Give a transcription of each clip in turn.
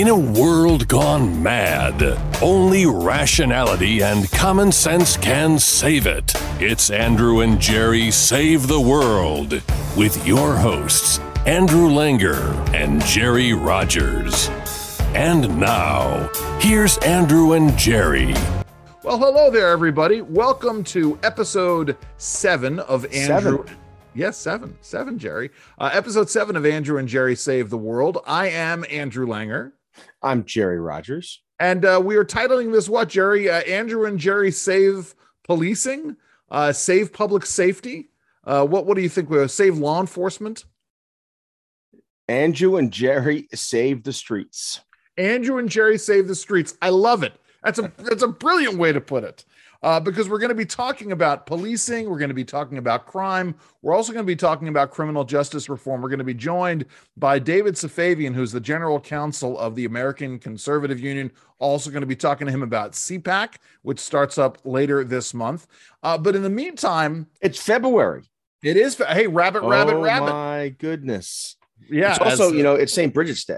In a world gone mad, only rationality and common sense can save it. It's Andrew and Jerry Save the World with your hosts, Andrew Langer and Jerry Rogers. And now, here's Andrew and Jerry. Well, hello there, everybody. Welcome to episode seven of Andrew. Seven. Yes, seven, seven, Jerry. Uh, episode seven of Andrew and Jerry Save the World. I am Andrew Langer. I'm Jerry Rogers. And uh, we are titling this what, Jerry? Uh, Andrew and Jerry Save Policing, uh, Save Public Safety. Uh, what What do you think? We'll save law enforcement. Andrew and Jerry save the streets. Andrew and Jerry Save the Streets. I love it. That's a that's a brilliant way to put it. Uh, because we're going to be talking about policing, we're going to be talking about crime, we're also going to be talking about criminal justice reform. We're going to be joined by David Safavian, who's the general counsel of the American Conservative Union. Also, going to be talking to him about CPAC, which starts up later this month. Uh, but in the meantime, It's February. it is hey rabbit, rabbit, rabbit. oh rabbit. my goodness. Yeah, It's also, as- you know, it's St. Bridget's Day.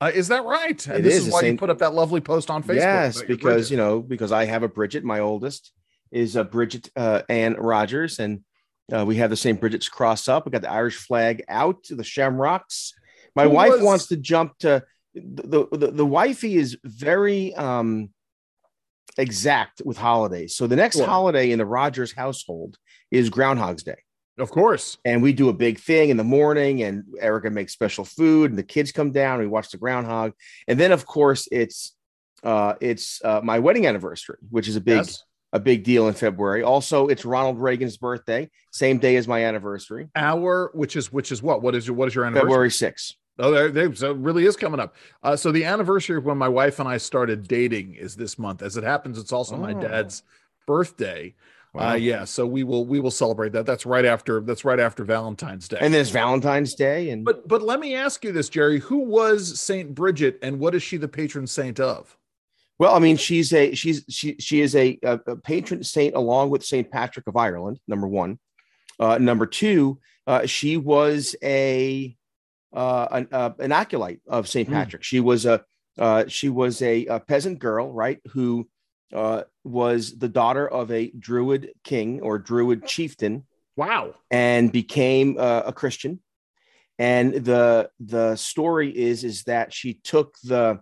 Uh, is that right? And It this is is why you put up that lovely post on Facebook. yes, because you know, because I have a Bridget, my oldest is a Bridget uh, Ann Rogers, and uh, we have the same Bridget's cross up. We got the Irish flag out, the shamrocks. My Who wife was- wants to jump to the, the the wifey is very um exact with holidays. So the next Sure. holiday in the Rogers household is Groundhog's Day. Of course. and we do a big thing in the morning and erica makes special food and the kids come down we watch the groundhog and then of course it's uh it's uh, my wedding anniversary which is a big Yes. a big deal in february also it's ronald reagan's birthday same day as my anniversary Our which is which is what? What is your what is your anniversary? february 6th Oh, there, there so it really is coming up. Uh, so the anniversary of when my wife and I started dating is this month. As it happens, it's also my Oh. dad's birthday. Wow. Uh, yeah, so we will we will celebrate that. That's right after that's right after Valentine's Day. and then it's valentine's day and but but let me ask you this, Jerry. Who was Saint Bridget, and what is she the patron saint of? well i mean she's a she's she she is a, a, patron saint along with saint patrick of ireland number one uh number two uh she was a uh an, uh, an acolyte of saint Hmm. patrick she was a uh she was a, a peasant girl right who uh was the daughter of a druid king or druid chieftain Wow. and became uh, a Christian. And the the story is is that she took the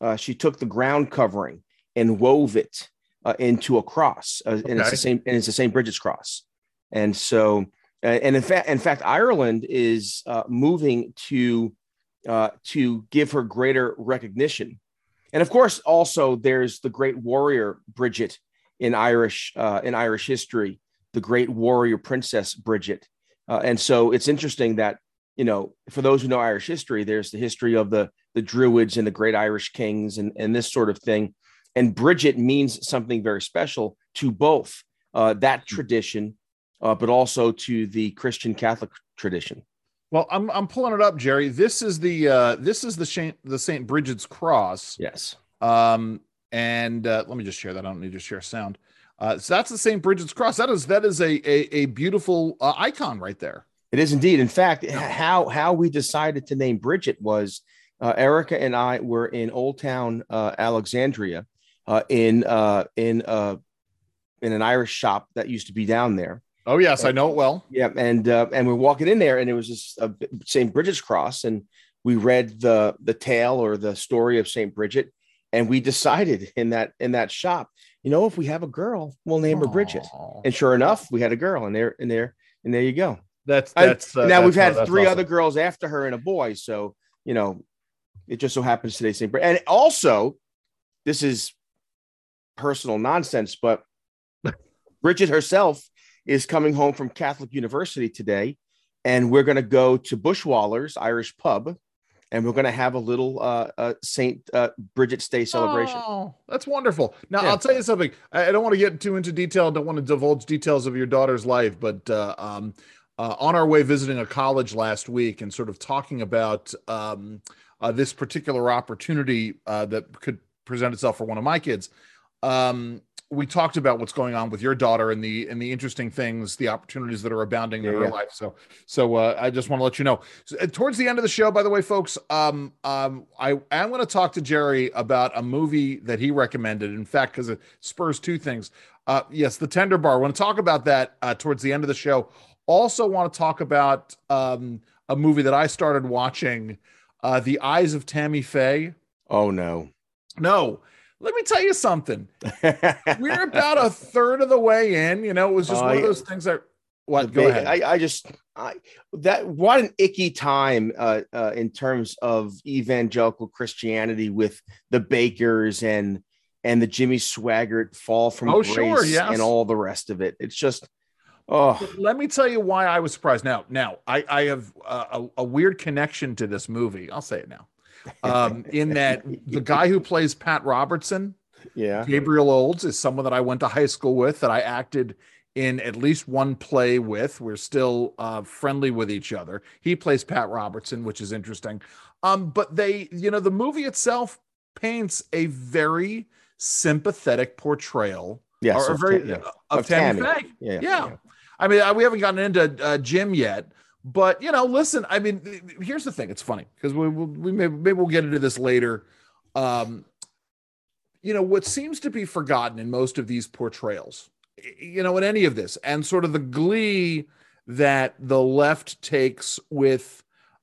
uh, she took the ground covering and wove it uh, into a cross, uh, and it's the same and it's the St. Bridget's cross. And so, uh, and in fact, in fact, Ireland is uh, moving to uh, to give her greater recognition. And of course, also there's the great warrior Bridget in Irish uh, in Irish history, the great warrior princess Bridget. Uh, and so it's interesting that you know, for those who know Irish history, there's the history of the the Druids and the great Irish kings and and this sort of thing. And Bridget means something very special to both uh, that tradition, uh, but also to the Christian Catholic tradition. Well, I'm I'm pulling it up, Jerry. This is the uh, this is the Saint the Saint Bridget's cross. Yes. Um, and uh, let me just share that. I don't need to share sound. Uh, so that's the St. Bridget's cross. That is that is a a, a beautiful uh, icon right there. It is indeed. In fact, how how we decided to name Bridget was uh, Erica and I were in Old Town uh, Alexandria uh, in uh, in uh, in an Irish shop that used to be down there. Oh yes, I know it well. Yeah, and uh, and we're walking in there, and it was just uh, St. Bridget's cross, and we read the the tale or the story of St. Bridget, and we decided in that in that shop, you know, if we have a girl, we'll name her Bridget. And sure enough, we had a girl, and there and there and there you go. That's that's uh, now we've that's- had that's three awesome. other girls after her and a boy, so you know, it just so happens today St. Bridget. And also, this is personal nonsense, but Bridget herself is coming home from Catholic University today, and we're going to go to Bushwallers Irish Pub, and we're going to have a little uh, uh, Saint uh, Bridget's Day celebration. Oh, that's wonderful. Now Yeah. I'll tell you something. I, I don't want to get too into detail. Don't want to divulge details of your daughter's life, but uh, um, uh, on our way visiting a college last week and sort of talking about um, uh, this particular opportunity uh, that could present itself for one of my kids. Um, we talked about what's going on with your daughter and the and the interesting things, the opportunities that are abounding in Yeah, her yeah. life. So, so uh, I just want to let you know. So, uh, towards the end of the show, by the way, folks, um, um, I am going to talk to Jerry about a movie that he recommended. In fact, because it spurs two things. Uh, yes, the Tender Bar. I want to talk about that uh, towards the end of the show. Also, want to talk about um, a movie that I started watching, uh, The Eyes of Tammy Faye. Oh no. No, let me tell you something. We're about a third of the way in. You know, it was just Oh, one of those things that. What? Go ahead. I, I just I that what an icky time uh, uh, in terms of evangelical Christianity with the Bakkers and and the Jimmy Swaggart fall from Oh, grace sure, yes. and all the rest of it. It's just oh Let me tell you why I was surprised. Now, now I, I have uh, a, a weird connection to this movie. I'll say it now. Um, in that the guy who plays Pat Robertson, yeah. Gabriel Olds, is someone that I went to high school with, that I acted in at least one play with. We're still uh, friendly with each other. He plays Pat Robertson, which is interesting. Um, but they, you know, the movie itself paints a very sympathetic portrayal Yes, or, of very yeah. of, Of Tammy. Faye. Yeah, Yeah. I mean, I- we haven't gotten into uh, Jim yet, but you know, listen. I mean, here's the thing. It's funny because we we, we may, maybe we'll get into this later. Um, you know, what seems to be forgotten in most of these portrayals, you know, in any of this, and sort of the glee that the left takes with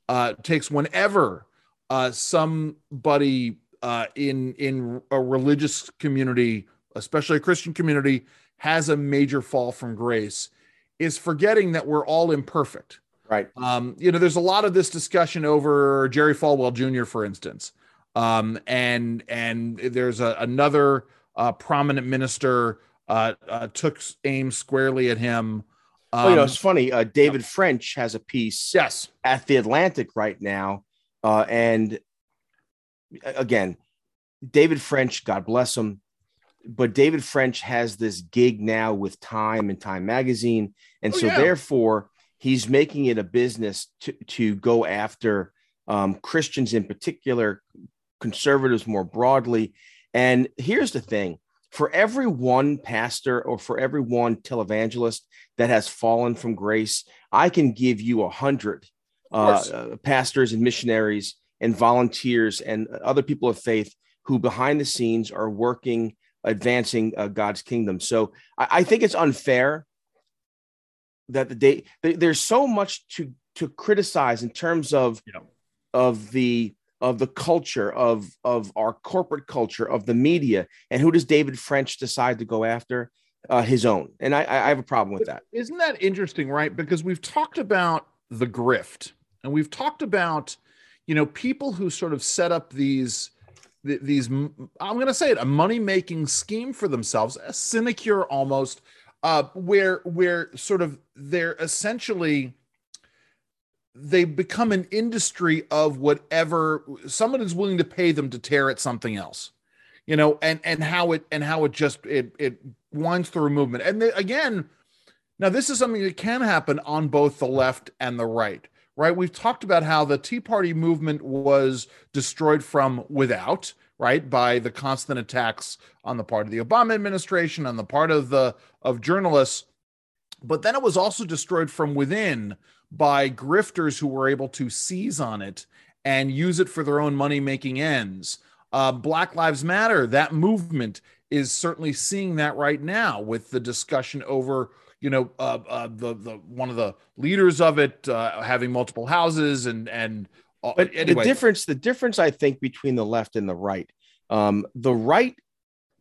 uh, takes whenever uh, somebody uh, in in a religious community, especially a Christian community, has a major fall from grace, is forgetting that we're all imperfect. Right. Um, you know, there's a lot of this discussion over Jerry Falwell Jr., for instance, um, and and there's a, another uh, prominent minister uh, uh, took aim squarely at him. Um, oh, you know, it's funny. Uh, David French has a piece yes, at the Atlantic right now, uh, and again, David French, God bless him, but David French has this gig now with Time and Time Magazine, and Oh, so yeah. therefore he's making it a business to to go after um, Christians in particular, conservatives more broadly. And here's the thing: for every one pastor or for every one televangelist that has fallen from grace, I can give you a hundred uh, uh, pastors and missionaries and volunteers and other people of faith who behind the scenes are working advancing uh, god's kingdom so I, I think it's unfair that the day there- there's so much to to criticize in terms of Yeah. of the of the culture of of our corporate culture of the media and who does david french decide to go after uh, his own and I, I have a problem with that Isn't that interesting, right? Because we've talked about the grift and we've talked about, you know, people who sort of set up these, these, i'm going to say it, a money making scheme for themselves, a sinecure almost, uh, where, where sort of they're essentially, they become an industry of whatever someone is willing to pay them to tear at something else you know and and how it and how it just it it winds through movement. And the, again now this is something that can happen on both the left and the right right? We've talked about how the tea party movement was destroyed from without right by the constant attacks on the part of the obama administration on the part of the of journalists but then it was also destroyed from within by grifters who were able to seize on it and use it for their own money making ends uh, Black Lives Matter, that movement is certainly seeing that right now with the discussion over, you know, uh, uh, the the one of the leaders of it uh, having multiple houses and and. Uh, But anyway, the difference, the difference, I think, between the left and the right, um, the right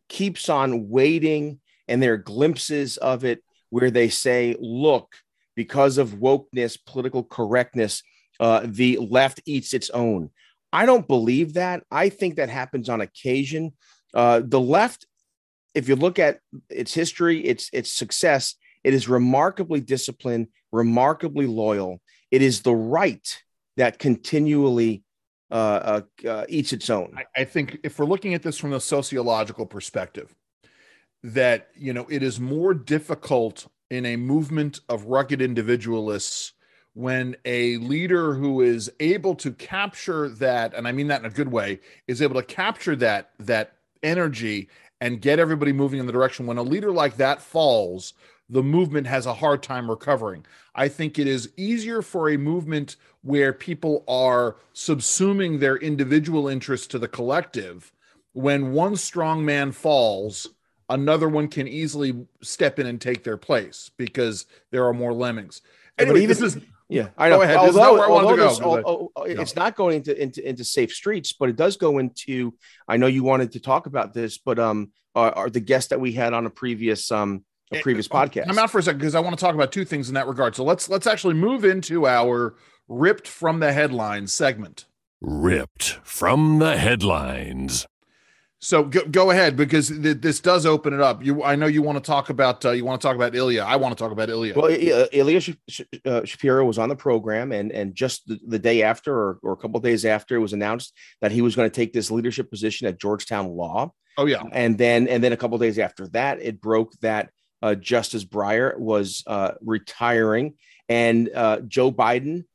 keeps on waiting, and there are glimpses of it where they say, "Look, because of wokeness, political correctness, uh, the left eats its own." I don't believe that. I think that happens on occasion. Uh, the left, if you look at its history, its its success, it is remarkably disciplined, remarkably loyal. It is the right that continually uh, uh, uh, eats its own. I, I think if we're looking at this from a sociological perspective, that you know it is more difficult in a movement of rugged individualists when a leader who is able to capture that, and I mean that in a good way, is able to capture that that energy and get everybody moving in the direction. When a leader like that falls, the movement has a hard time recovering. I think it is easier for a movement where people are subsuming their individual interests to the collective. When one strong man falls, another one can easily step in and take their place because there are more lemmings. Anyway, even, this is yeah, I know. Although, although this, oh, oh, it's not going into, into into safe streets, but it does go into. I know you wanted to talk about this, but um, are, are the guests that we had on a previous um a previous podcast. I'm out for a second because I want to talk about two things in that regard. So let's let's actually move into our ripped from the headlines segment. Ripped from the headlines. So go, go ahead because th- this does open it up. You, I know you want to talk about uh, you want to talk about Ilya. I want to talk about Ilya. Well, uh, Ilya Sh- Sh- uh, Shapiro was on the program, and and just the, the day after, or, or a couple days after, it was announced that he was going to take this leadership position at Georgetown Law. Oh yeah, and then and then a couple days after that, it broke that Justice Breyer was uh, retiring, and uh, Joe Biden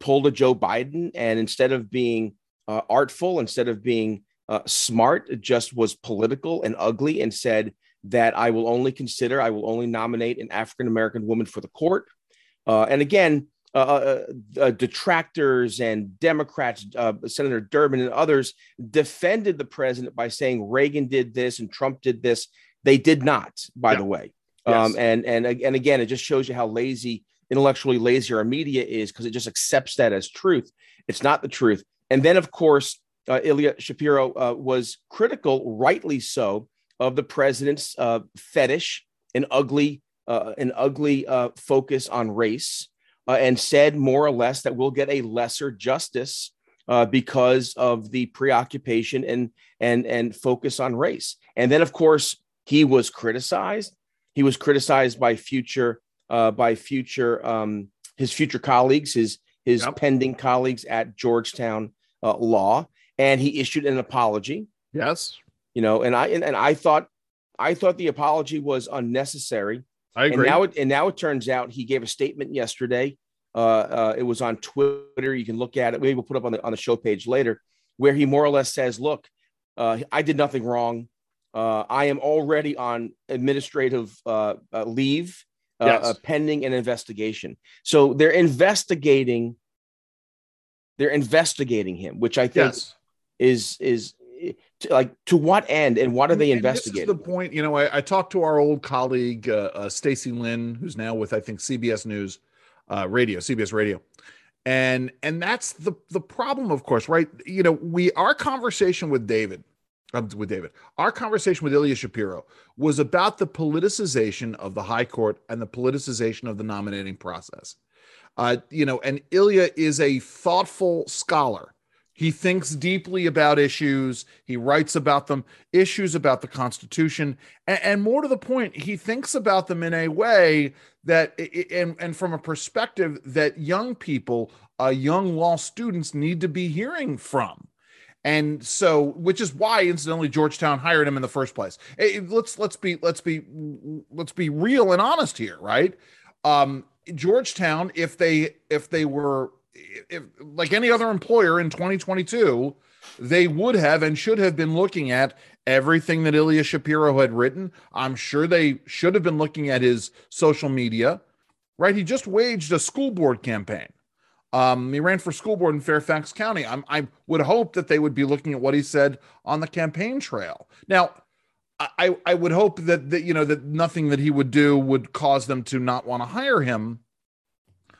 pulled a Joe Biden, and instead of being artful, instead of being uh, smart, just was political and ugly, and said that I will only consider, I will only nominate an African American woman for the court. Uh, and again, uh, uh, uh detractors and Democrats, uh, Senator Durbin and others defended the president by saying Reagan did this and Trump did this. They did not, by yeah. the way. Um, and and and again, it just shows you how lazy, intellectually lazy our media is because it just accepts that as truth. It's not the truth. And then, of course, uh, Ilya Shapiro uh, was critical, rightly so, of the president's uh, fetish, an ugly, uh, an ugly uh, focus on race, uh, and said more or less that we'll get a lesser justice because of the preoccupation and and and focus on race. And then, of course, he was criticized. He was criticized by future by future um, his future colleagues, his his yep. pending colleagues at Georgetown Law and he issued an apology. Yes. You know, and I and, and I thought I thought the apology was unnecessary. I agree. And now it and now it turns out he gave a statement yesterday. Uh, uh, it was on Twitter. You can look at it. Maybe we'll put up on the on the show page later, where he more or less says, "Look, uh, I did nothing wrong. Uh, I am already on administrative uh, uh, leave, yes. pending an investigation. So they're investigating. They're investigating him, which I think yes is is like to what end and what are they investigating? the point, you know, I, I, talked to our old colleague uh, uh, Stacy Lynn, who's now with I think CBS News uh, Radio, CBS Radio, and and that's the the problem, of course, right? You know, we our conversation with David, with David, our conversation with Ilya Shapiro was about the politicization of the High Court and the politicization of the nominating process. Uh, you know, and Ilya is a thoughtful scholar he thinks deeply about issues. He writes about them, issues about the Constitution, and, and, more to the point, he thinks about them in a way that, and, and from a perspective that young people, uh, young law students, need to be hearing from. And so, which is why, incidentally, Georgetown hired him in the first place. Hey, let's let's be let's be let's be real and honest here, right? Um, Georgetown, if they if they were if, like any other employer in 2022, they would have and should have been looking at everything that Ilya Shapiro had written. I'm sure they should have been looking at his social media, right? He just waged a school board campaign. Um, he ran for school board in Fairfax County. I'm, i would hope that they would be looking at what he said on the campaign trail. Now, I, I would hope that, that you know that nothing that he would do would cause them to not want to hire him.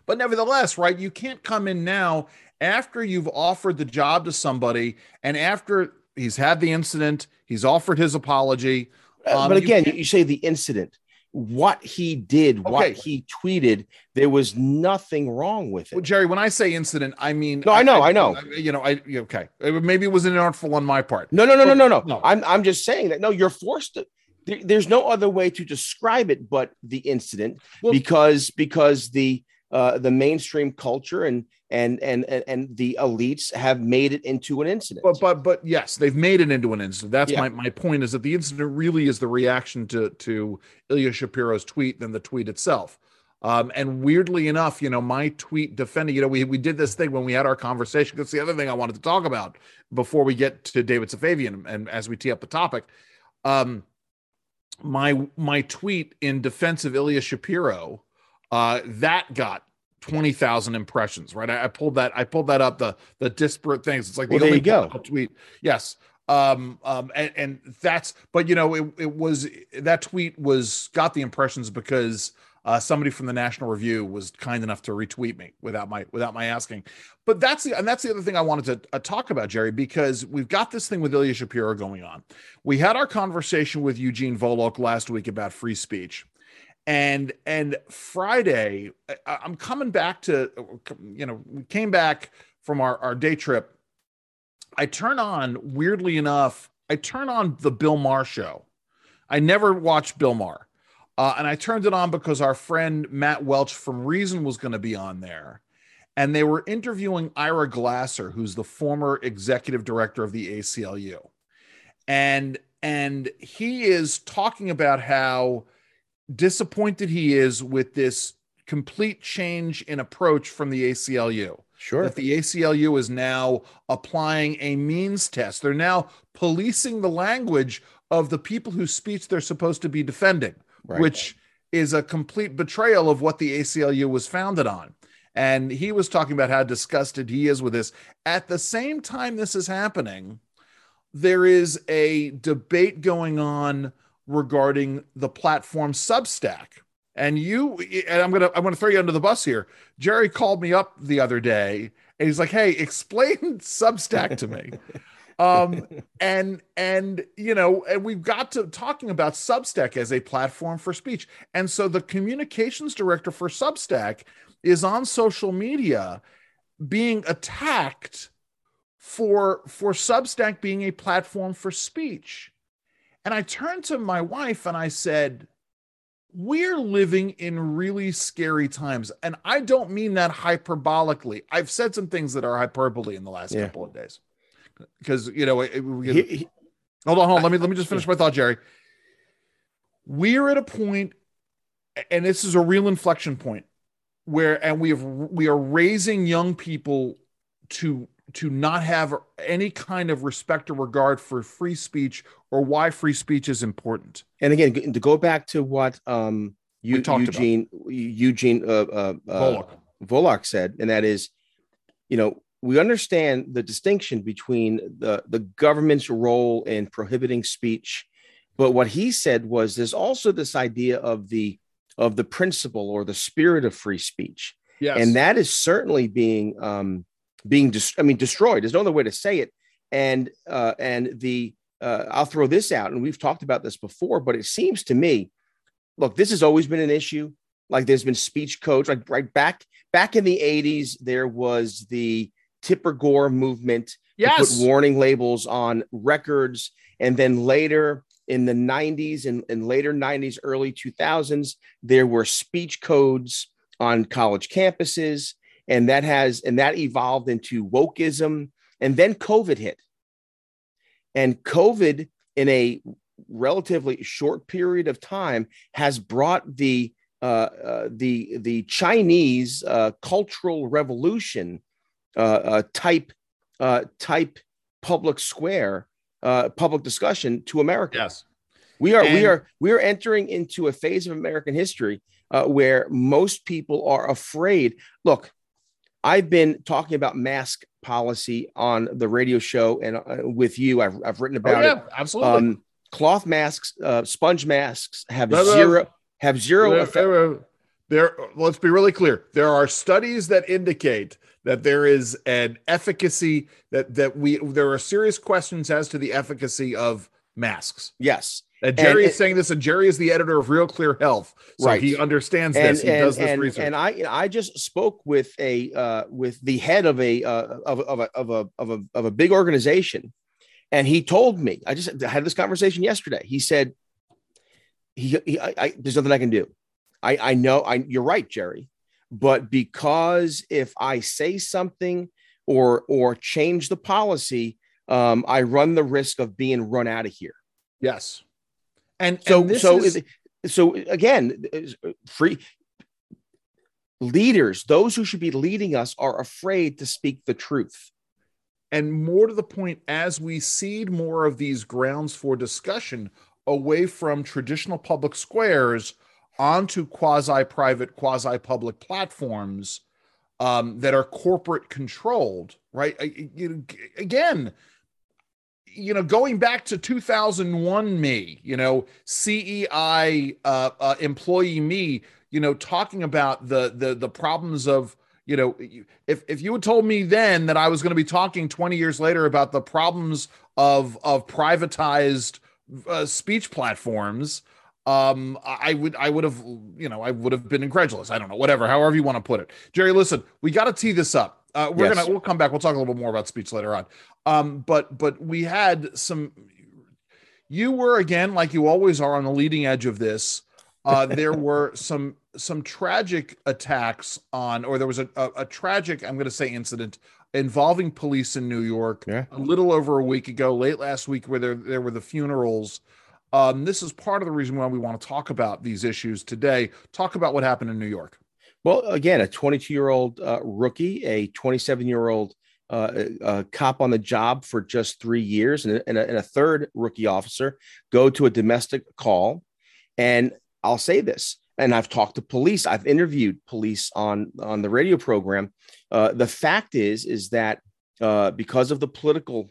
But nevertheless, right, you can't come in now after you've offered the job to somebody and after he's had the incident, he's offered his apology. Uh, um, but again, you, you, say the incident. What he did, okay. what he tweeted, there was nothing wrong with it. Well, Jerry, when I say incident, I mean no, I know, I, I know. I, you know, I okay. Maybe it was an artful on my part. No, no, no, no, no, no. no. I'm I'm just saying that. No, you're forced to. There, there's no other way to describe it but the incident well, because because the uh, the mainstream culture and, and and and the elites have made it into an incident. But but but yes, they've made it into an incident. That's yeah. my, my point is that the incident really is the reaction to to Ilya Shapiro's tweet than the tweet itself. Um, and weirdly enough, you know, my tweet defending, you know, we, we did this thing when we had our conversation. That's the other thing I wanted to talk about before we get to David Safavian and as we tee up the topic. um, my my tweet in defense of Ilya Shapiro, uh, that got twenty thousand impressions. Right, I, I, pulled that. I pulled that up. The the disparate things. It's like the well, there you go. tweet. Yes. Um, um, and, and that's, but you know, it, it was that tweet was got the impressions because uh, somebody from the National Review was kind enough to retweet me without my without my asking. But that's the and that's the other thing I wanted to uh, talk about, Jerry, because we've got this thing with Ilya Shapiro going on. We had our conversation with Eugene Volokh last week about free speech, and and Friday I, I'm coming back to you know we came back from our our day trip. I turn on weirdly enough. I turn on the Bill Maher show. I never watched Bill Maher uh, and I turned it on because our friend Matt Welch from Reason was going to be on there. And they were interviewing Ira Glasser, who's the former executive director of the ACLU. And and he is talking about how disappointed he is with this complete change in approach from the ACLU. Sure. That the ACLU is now applying a means test. They're now policing the language of the people whose speech they're supposed to be defending right. which is a complete betrayal of what the ACLU was founded on. And he was talking about how disgusted he is with this. At the same time, this is happening, there is a debate going on regarding the platform Substack. And you, and I'm gonna, I'm gonna throw you under the bus here. Jerry called me up the other day, and he's like, "Hey, explain Substack to me." um, and and you know, and we've got to talking about Substack as a platform for speech. And so the communications director for Substack is on social media being attacked for for Substack being a platform for speech. And I turned to my wife and I said, we're living in really scary times. And I don't mean that hyperbolically. I've said some things that are hyperbole in the last yeah. couple of days because you know it, he, he, hold on, hold on. Let me let me just finish my thought, Jerry. We're at a point, and this is a real inflection point, where and we have we are raising young people to to not have any kind of respect or regard for free speech or why free speech is important. And again, to go back to what um you, Eugene about. Eugene uh, uh, uh, Volokh said, and that is, you know, we understand the distinction between the, the government's role in prohibiting speech but what he said was there's also this idea of the of the principle or the spirit of free speech yes. and that is certainly being um being dis- i mean destroyed there's no other way to say it and uh and the uh, i'll throw this out and we've talked about this before but it seems to me look this has always been an issue like there's been speech codes like right back back in the 80s there was the Tipper Gore movement yes. to put warning labels on records. And then later in the 90s and, and later 90s, early 2000s, there were speech codes on college campuses. And that has, and that evolved into wokeism. And then COVID hit. And COVID, in a relatively short period of time, has brought the uh, uh, the the Chinese uh, cultural revolution uh, uh, type uh, type public square, public discussion to America. Yes, we are and- we are we are entering into a phase of American history where most people are afraid. Look, I've been talking about mask policy on the radio show and uh, with you. I've, I've written about oh, yeah, it. Absolutely. Um, cloth masks, uh, sponge masks have no, zero no. have zero. There, there, let's be really clear. There are studies that indicate that there is an efficacy that that we there are serious questions as to the efficacy of masks. Yes. And Jerry and, is saying this, and Jerry is the editor of Real Clear Health, so right. he understands and, this. He and, does this and, research. And I, I just spoke with a uh, with the head of a uh, of, of a of a of a of a big organization, and he told me. I just had this conversation yesterday. He said, "He, he I, I, there's nothing I can do. I, I know. I, you're right, Jerry but because if I say something or or change the policy, um, I run the risk of being run out of here. Yes, and so and so is, so again, free leaders, those who should be leading us, are afraid to speak the truth. And more to the point, as we seed more of these grounds for discussion away from traditional public squares onto quasi private, quasi public platforms um, that are corporate controlled, right? You, again, you know, going back to 2001 me, you know, CEI uh, uh, employee me, you know, talking about the the the problems of you know, if if you had told me then that I was going to be talking 20 years later about the problems of of privatized uh, speech platforms, um, I would I would have you know I would have been incredulous. I don't know, whatever, however you want to put it. Jerry, listen, we got to tee this up. Uh, we're yes. gonna we'll come back. We'll talk a little bit more about speech later on. Um, but but we had some. You were again, like you always are, on the leading edge of this. Uh, there were some some tragic attacks on, or there was a, a, a tragic, I'm going to say, incident involving police in New York yeah. a little over a week ago, late last week, where there there were the funerals. Um, this is part of the reason why we want to talk about these issues today. Talk about what happened in New York. Well, again, a 22 year old uh, rookie, a 27 year old uh, a cop on the job for just three years, and a, and, a, and a third rookie officer go to a domestic call. And I'll say this and I've talked to police. I've interviewed police on on the radio program. Uh, the fact is, is that uh, because of the political,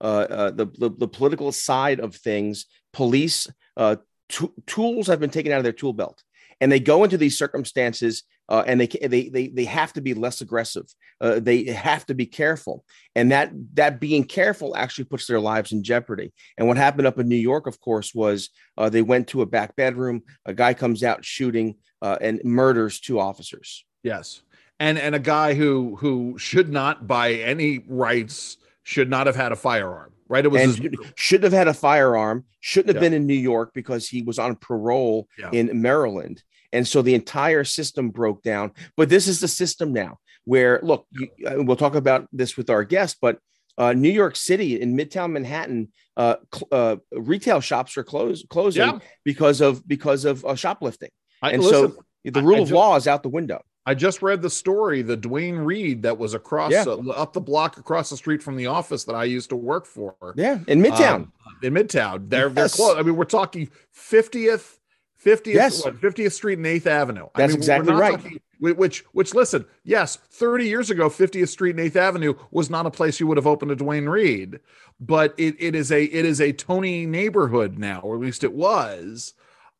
uh, uh the, the, the political side of things, police uh, t- tools have been taken out of their tool belt, and they go into these circumstances uh, and they, they they they have to be less aggressive. Uh, they have to be careful, and that that being careful actually puts their lives in jeopardy. And what happened up in New York, of course, was uh, they went to a back bedroom. A guy comes out shooting uh, and murders two officers. Yes, and and a guy who who should not, by any rights, should not have had a firearm. Right, it was his- shouldn't have had a firearm. Shouldn't have yeah. been in New York because he was on parole yeah. in Maryland and so the entire system broke down. But this is the system now where, look, you, uh, we'll talk about this with our guest, but uh, New York City in Midtown Manhattan, uh, cl- uh, retail shops are closed closing yeah. because of because of uh, shoplifting, I, and listen, so the rule I, I of just, law is out the window. I just read the story, the Duane Reade that was across yeah. uh, up the block across the street from the office that I used to work for. Yeah, in Midtown. Um, in Midtown, they're yes. they're close. I mean, we're talking fiftieth 50th, yes. what, 50th Street and 8th Avenue. That's I mean, exactly right. Talking, which, which, listen, yes, 30 years ago, 50th Street and 8th Avenue was not a place you would have opened a Duane Reade, but it, it is a, it is a Tony neighborhood now, or at least it was.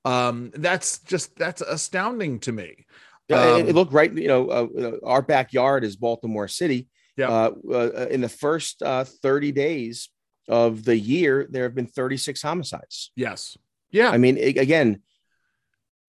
Um, that's just, that's astounding to me. Yeah, um, it, it looked right. You know, uh, our backyard is Baltimore City. Yeah. Uh, uh, in the first uh, 30 days of the year, there have been 36 homicides. Yes. Yeah. I mean, it, again,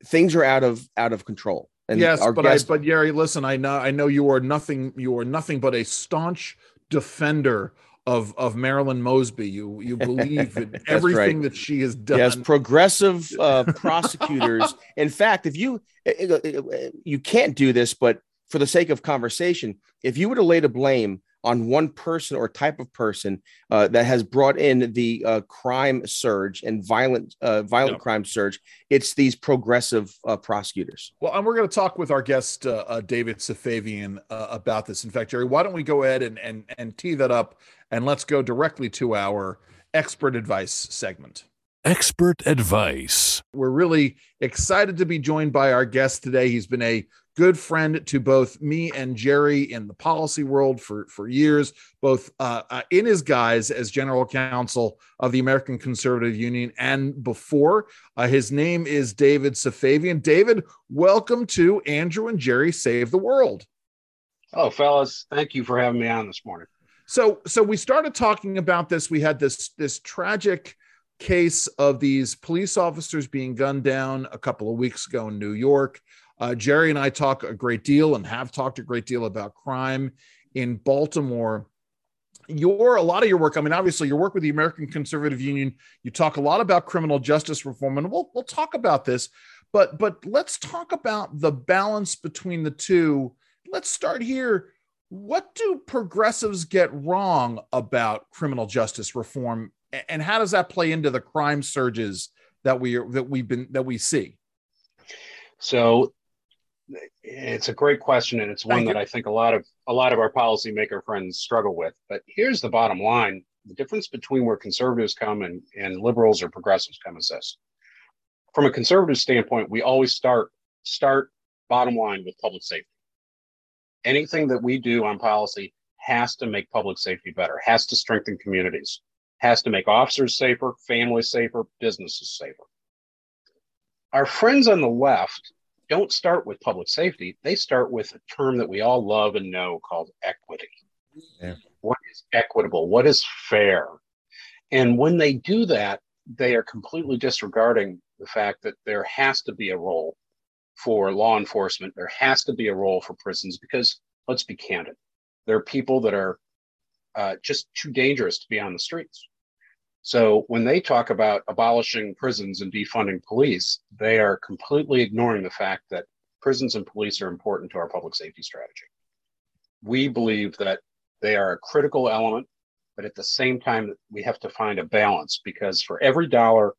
things are out of out of control. And yes, but guest- I, but Gary, listen, I know I know you are nothing you are nothing but a staunch defender of of Marilyn Mosby. You you believe in everything right. that she has done. Yes, progressive uh, prosecutors. In fact, if you eh, eh, eh, you can't do this, but for the sake of conversation, if you were to lay the blame on one person or type of person uh, that has brought in the uh, crime surge and violent uh, violent crime surge. It's these progressive uh, prosecutors. Well, and we're going to talk with our guest uh, uh, David Safavian about this. In fact, Jerry, why don't we go ahead and and and tee that up and let's go directly to our expert advice segment. Expert advice. We're really excited to be joined by our guest today. He's been a good friend to both me and Jerry in the policy world for, for years, both uh, uh, in his guise as general counsel of the American Conservative Union and before. Uh, his name is David Safavian. David, welcome to Andrew and Jerry Save the World. Oh, fellas, thank you for having me on this morning. So, so we started talking about this. We had this this tragic case of these police officers being gunned down a couple of weeks ago in New York. Uh, Jerry and I talk a great deal and have talked a great deal about crime in Baltimore. Your a lot of your work, I mean, obviously, your work with the American Conservative Union, you talk a lot about criminal justice reform, and we'll we'll talk about this, but but let's talk about the balance between the two. Let's start here. What do progressives get wrong about criminal justice reform, and how does that play into the crime surges that we that we've been that we see? So it's a great question, and it's one that I think a lot of a lot of our policymaker friends struggle with. But here's the bottom line: the difference between where conservatives come and, and liberals or progressives come is this. From a conservative standpoint, we always start start bottom line with public safety. Anything that we do on policy has to make public safety better, has to strengthen communities, has to make officers safer, families safer, businesses safer. Our friends on the left don't start with public safety. They start with a term that we all love and know called equity. Yeah. What is equitable? What is fair? And when they do that, they are completely disregarding the fact that there has to be a role for law enforcement. There has to be a role for prisons because let's be candid, there are people that are uh, just too dangerous to be on the streets. So when they talk about abolishing prisons and defunding police, they are completely ignoring the fact that prisons and police are important to our public safety strategy. We believe that they are a critical element, but at the same time, we have to find a balance because for every dollar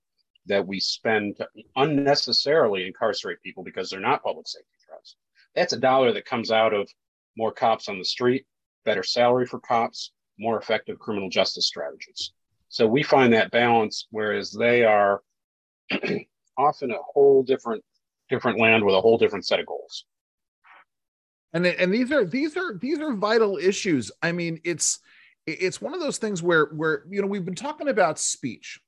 that we spend to unnecessarily incarcerate people because they're not public safety threats, that's a dollar that comes out of more cops on the street, better salary for cops, more effective criminal justice strategies. So we find that balance, whereas they are often a whole different different land with a whole different set of goals. And and these are these are these are vital issues. I mean, it's it's one of those things where where you know we've been talking about speech,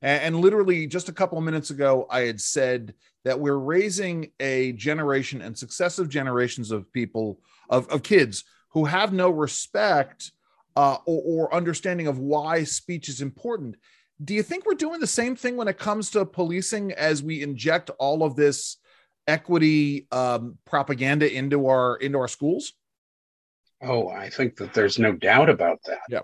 and, literally just a couple of minutes ago, I had said that we're raising a generation and successive generations of people of, of kids who have no respect uh, or, or understanding of why speech is important. Do you think we're doing the same thing when it comes to policing as we inject all of this equity um, propaganda into our into our schools? Oh, I think that there's no doubt about that. Yeah.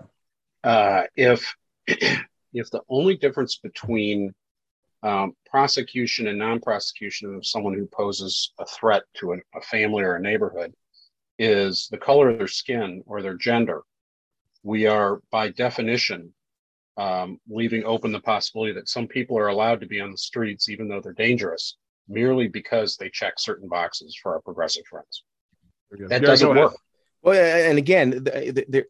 Uh, if if the only difference between um, prosecution and non-prosecution of someone who poses a threat to a, a family or a neighborhood is the color of their skin or their gender, we are by definition um, leaving open the possibility that some people are allowed to be on the streets even though they're dangerous merely because they check certain boxes for our progressive friends. That doesn't work. Well, and again, the, the, the,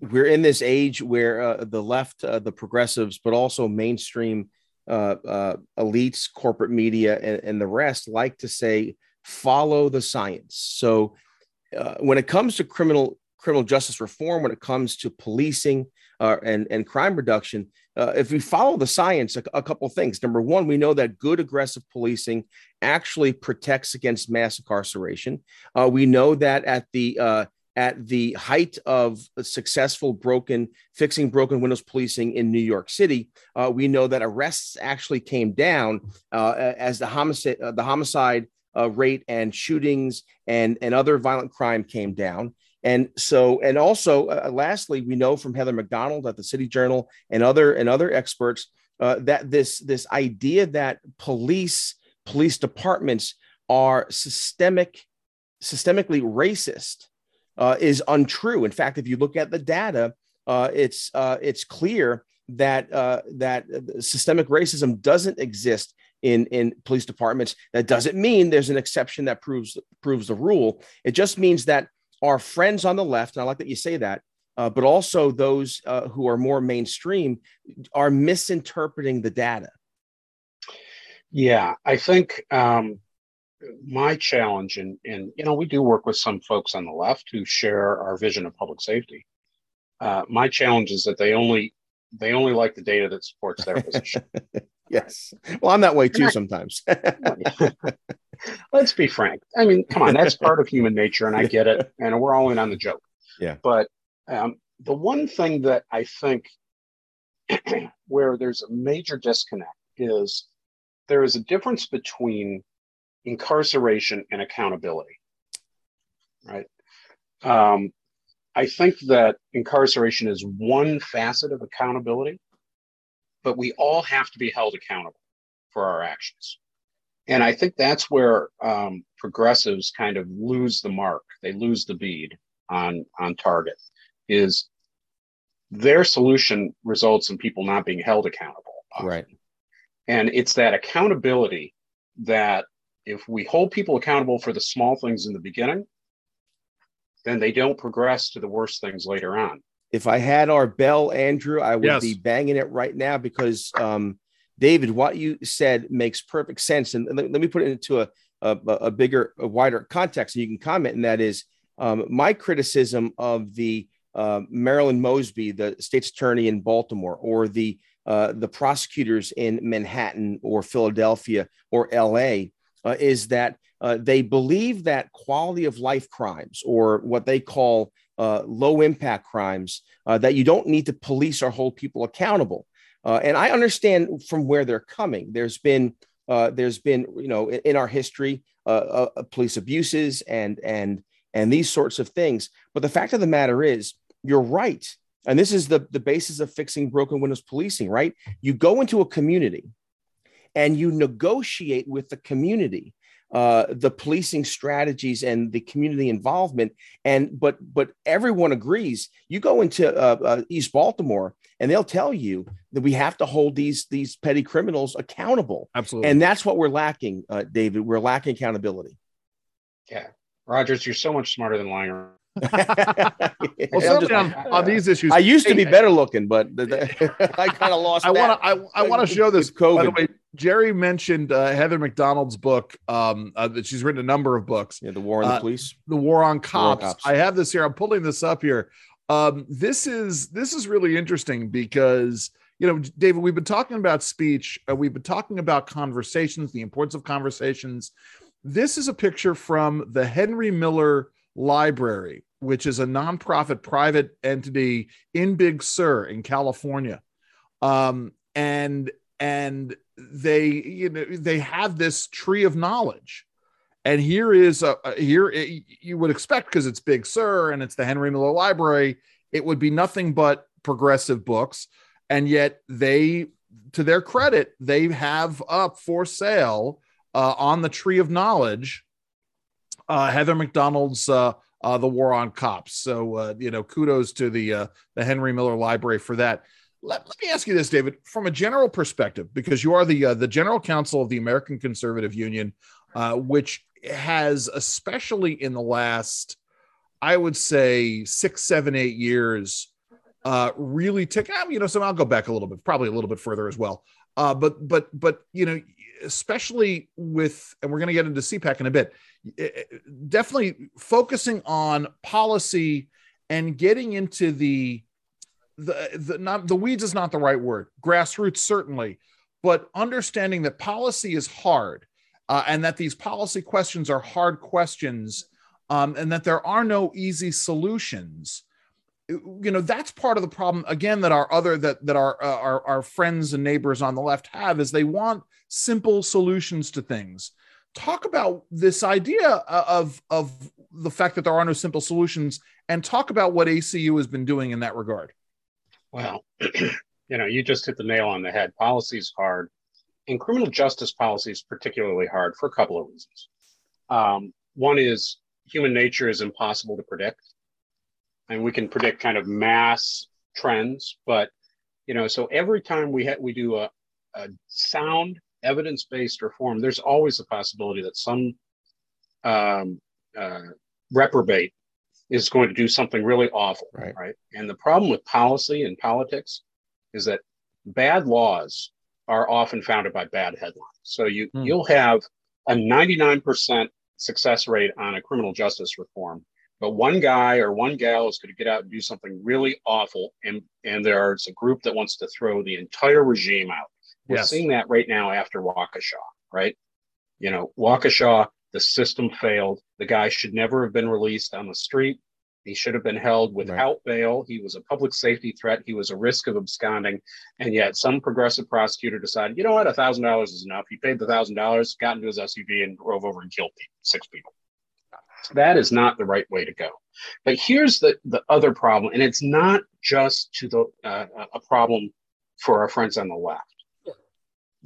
we're in this age where uh, the left, uh, the progressives, but also mainstream uh, uh elites, corporate media, and, and, the rest like to say, follow the science. So uh, when it comes to criminal criminal justice reform, when it comes to policing uh, and, and crime reduction, uh, if we follow the science, a, a couple things. Number one, we know that good aggressive policing actually protects against mass incarceration. Uh, we know that at the uh, at the height of successful broken fixing broken windows policing in New York City, uh, we know that arrests actually came down uh, as the homicide the homicide rate and shootings and and other violent crime came down. And so, and also, uh, lastly, we know from Heather Mac Donald at the City Journal and other and other experts uh, that this this idea that police police departments are systemic systemically racist uh, is untrue. In fact, if you look at the data, uh, it's uh, it's clear that uh, that systemic racism doesn't exist in in police departments. That doesn't mean there's an exception that proves proves the rule. It just means that our friends on the left, and I like that you say that, uh, but also those uh, who are more mainstream are misinterpreting the data. Yeah, I think um, my challenge, and and you know, we do work with some folks on the left who share our vision of public safety. Uh, my challenge is that they only they only like the data that supports their position. yes, well, I'm that way too sometimes. let's be frank. I mean, come on, that's part of human nature, and I get it, and we're all in on the joke. Yeah. But um, the one thing that I think where there's a major disconnect is there is a difference between incarceration and accountability. Right. Um, I think that incarceration is one facet of accountability, but we all have to be held accountable for our actions. And I think that's where um, progressives kind of lose the mark. They lose the bead on on target. Is their solution results in people not being held accountable. Often. Right. And it's that accountability that if we hold people accountable for the small things in the beginning, then they don't progress to the worst things later on. If I had our bell, Andrew, I would Yes. be banging it right now because um, David, what you said makes perfect sense. And let, let me put it into a, a, a bigger, a wider context, and you can comment. And that is um, my criticism of the uh, Marilyn Mosby, the state's attorney in Baltimore, or the uh, the prosecutors in Manhattan or Philadelphia or L.A. Uh, is that uh, they believe that quality of life crimes, or what they call uh, low impact crimes, uh, that you don't need to police or hold people accountable. Uh, and I understand from where they're coming. There's been uh, there's been you know in, in our history uh, uh, police abuses and and and these sorts of things. But the fact of the matter is, you're right, and this is the the basis of fixing broken windows policing. Right? You go into a community and you negotiate with the community uh, the policing strategies and the community involvement. And but but everyone agrees. You go into uh, uh, East Baltimore, and they'll tell you that we have to hold these these petty criminals accountable. Absolutely. And that's what we're lacking, uh, David. We're lacking accountability. Yeah. Rogers, you're so much smarter than Langer. well, I'm just- on, on these issues, I used to be better looking, but the, the- I kind of lost. I want to. I, I want to show this. With By the COVID. way, Jerry mentioned uh, Heather Mac Donald's book. Um, uh, that she's written a number of books. Yeah, the war on the uh, police. The War on War on Cops. Cops. I have this here. I'm pulling this up here. Um, this is this is really interesting because you know, David, we've been talking about speech. Uh, we've been talking about conversations, the importance of conversations. This is a picture from the Henry Miller Library, which is a nonprofit private entity in Big Sur in California. Um, and and they you know they have this tree of knowledge and here is a, a- here it- you would expect because it's big sur and it's the henry miller library it would be nothing but progressive books and yet they to their credit they have up for sale uh, on the tree of knowledge uh, heather mac donald's uh, uh, the war on cops so uh, you know kudos to the uh, the henry miller library for that let, let me ask you this, David, from a general perspective, because you are the uh, the general counsel of the American Conservative Union, which has, especially in the last, I would say, six, seven, eight years, really took. um, You know, so I'll go back a little bit, probably a little bit further as well. But but but you know, especially with, and we're going to get into CPAC in a bit. Eh, eh, Definitely focusing on policy and getting into the the, the not the weeds is not the right word grassroots certainly but understanding that policy is hard uh, and that these policy questions are hard questions um, and that there are no easy solutions. You know that's part of the problem again that our other that that our uh, our, our friends and neighbors on the left have is they want simple solutions to things talk about this idea of of the fact that there are no simple solutions and talk about what acu has been doing in that regard Well, you know, you just hit the nail on the head. Policy is hard, and criminal justice policy is particularly hard for a couple of reasons. Um, one is human nature is impossible to predict, and we can predict kind of mass trends, but you know, so every time we ha- we do a, a sound evidence-based reform, there's always a possibility that some um, uh, reprobate is going to do something really awful Right. right? And the problem with policy and politics is that bad laws are often founded by bad headlines. So you Hmm. you'll have a 99% success rate on a criminal justice reform, but one guy or one gal is going to get out and do something really awful, and and there's a group that wants to throw the entire regime out. We're Yes. seeing that right now after Waukesha, right? You know, Waukesha, the system failed. The guy should never have been released on the street. He should have been held without bail. He was a public safety threat. He was a risk of absconding. And yet, some progressive prosecutor decided, you know what, $1,000 is enough. He paid the $1,000, got into his SUV, and drove over and killed people, six people. That is not the right way to go. But here's the, the other problem, and it's not just to the uh, a problem for our friends on the left.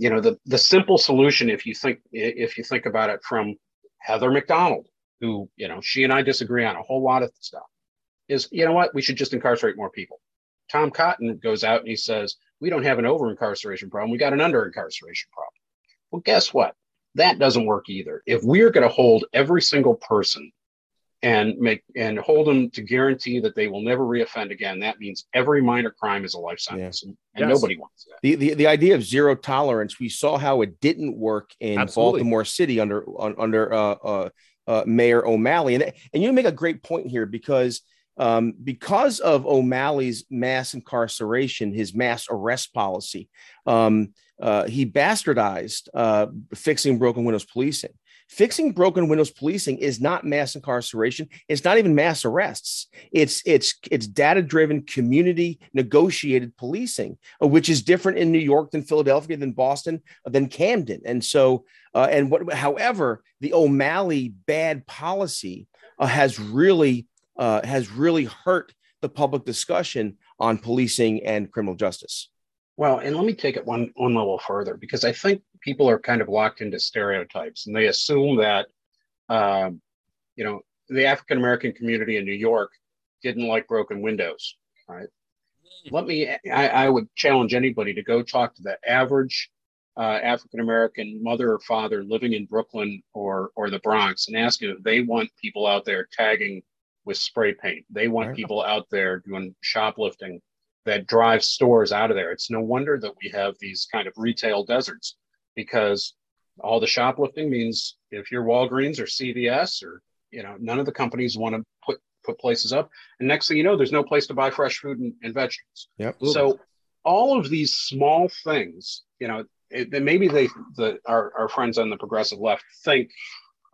You know, the, the simple solution, if you think if you think about it from Heather Mac Donald, who, you know, she and I disagree on a whole lot of stuff, is you know what? We should just incarcerate more people. Tom Cotton goes out and he says, We don't have an over incarceration problem, we got an under incarceration problem. Well, guess what? That doesn't work either. If we're going to hold every single person and make and hold them to guarantee that they will never reoffend again. That means every minor crime is a life sentence, yeah. and, and yes. nobody wants that. The, the the idea of zero tolerance. We saw how it didn't work in Absolutely. Baltimore City under under uh, uh, uh, Mayor O'Malley, and and you make a great point here because. Um, because of O'Malley's mass incarceration, his mass arrest policy, um, uh, he bastardized uh, fixing broken windows policing. Fixing broken windows policing is not mass incarceration. It's not even mass arrests. It's it's it's data driven, community negotiated policing, uh, which is different in New York than Philadelphia, than Boston, than Camden. And so, uh, and what, however, the O'Malley bad policy uh, has really uh, has really hurt the public discussion on policing and criminal justice. Well, and let me take it one one level further because I think people are kind of locked into stereotypes and they assume that, um, you know, the African American community in New York didn't like broken windows, right? Let me, I, I would challenge anybody to go talk to the average uh, African American mother or father living in Brooklyn or or the Bronx and ask them if they want people out there tagging with spray paint. They want people out there doing shoplifting that drives stores out of there. It's no wonder that we have these kind of retail deserts because all the shoplifting means if you're Walgreens or CVS or you know none of the companies want to put put places up, and next thing you know, there's no place to buy fresh food and, and vegetables. Yep. So all of these small things, you know, it, maybe they the our, our friends on the progressive left think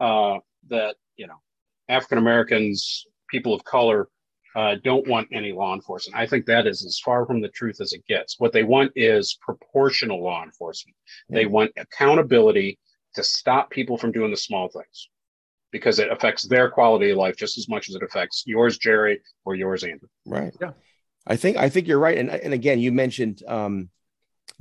uh, that you know African Americans, people of color uh, don't want any law enforcement. I think that is as far from the truth as it gets. What they want is proportional law enforcement. Yeah. They want accountability to stop people from doing the small things because it affects their quality of life just as much as it affects yours, Jerry, or yours, Andrew. Right. Yeah. I think I think you're right. And and again, you mentioned um,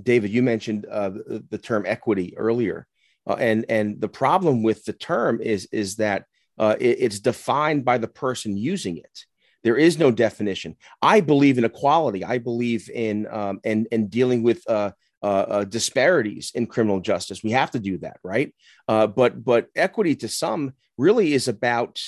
David. You mentioned uh, the, the, term equity earlier, uh, and and the problem with the term is is that uh, it, it's defined by the person using it. There is no definition. I believe in equality. I believe in um, and and dealing with uh, uh, uh, disparities in criminal justice. We have to do that, right? Uh, but but equity to some really is about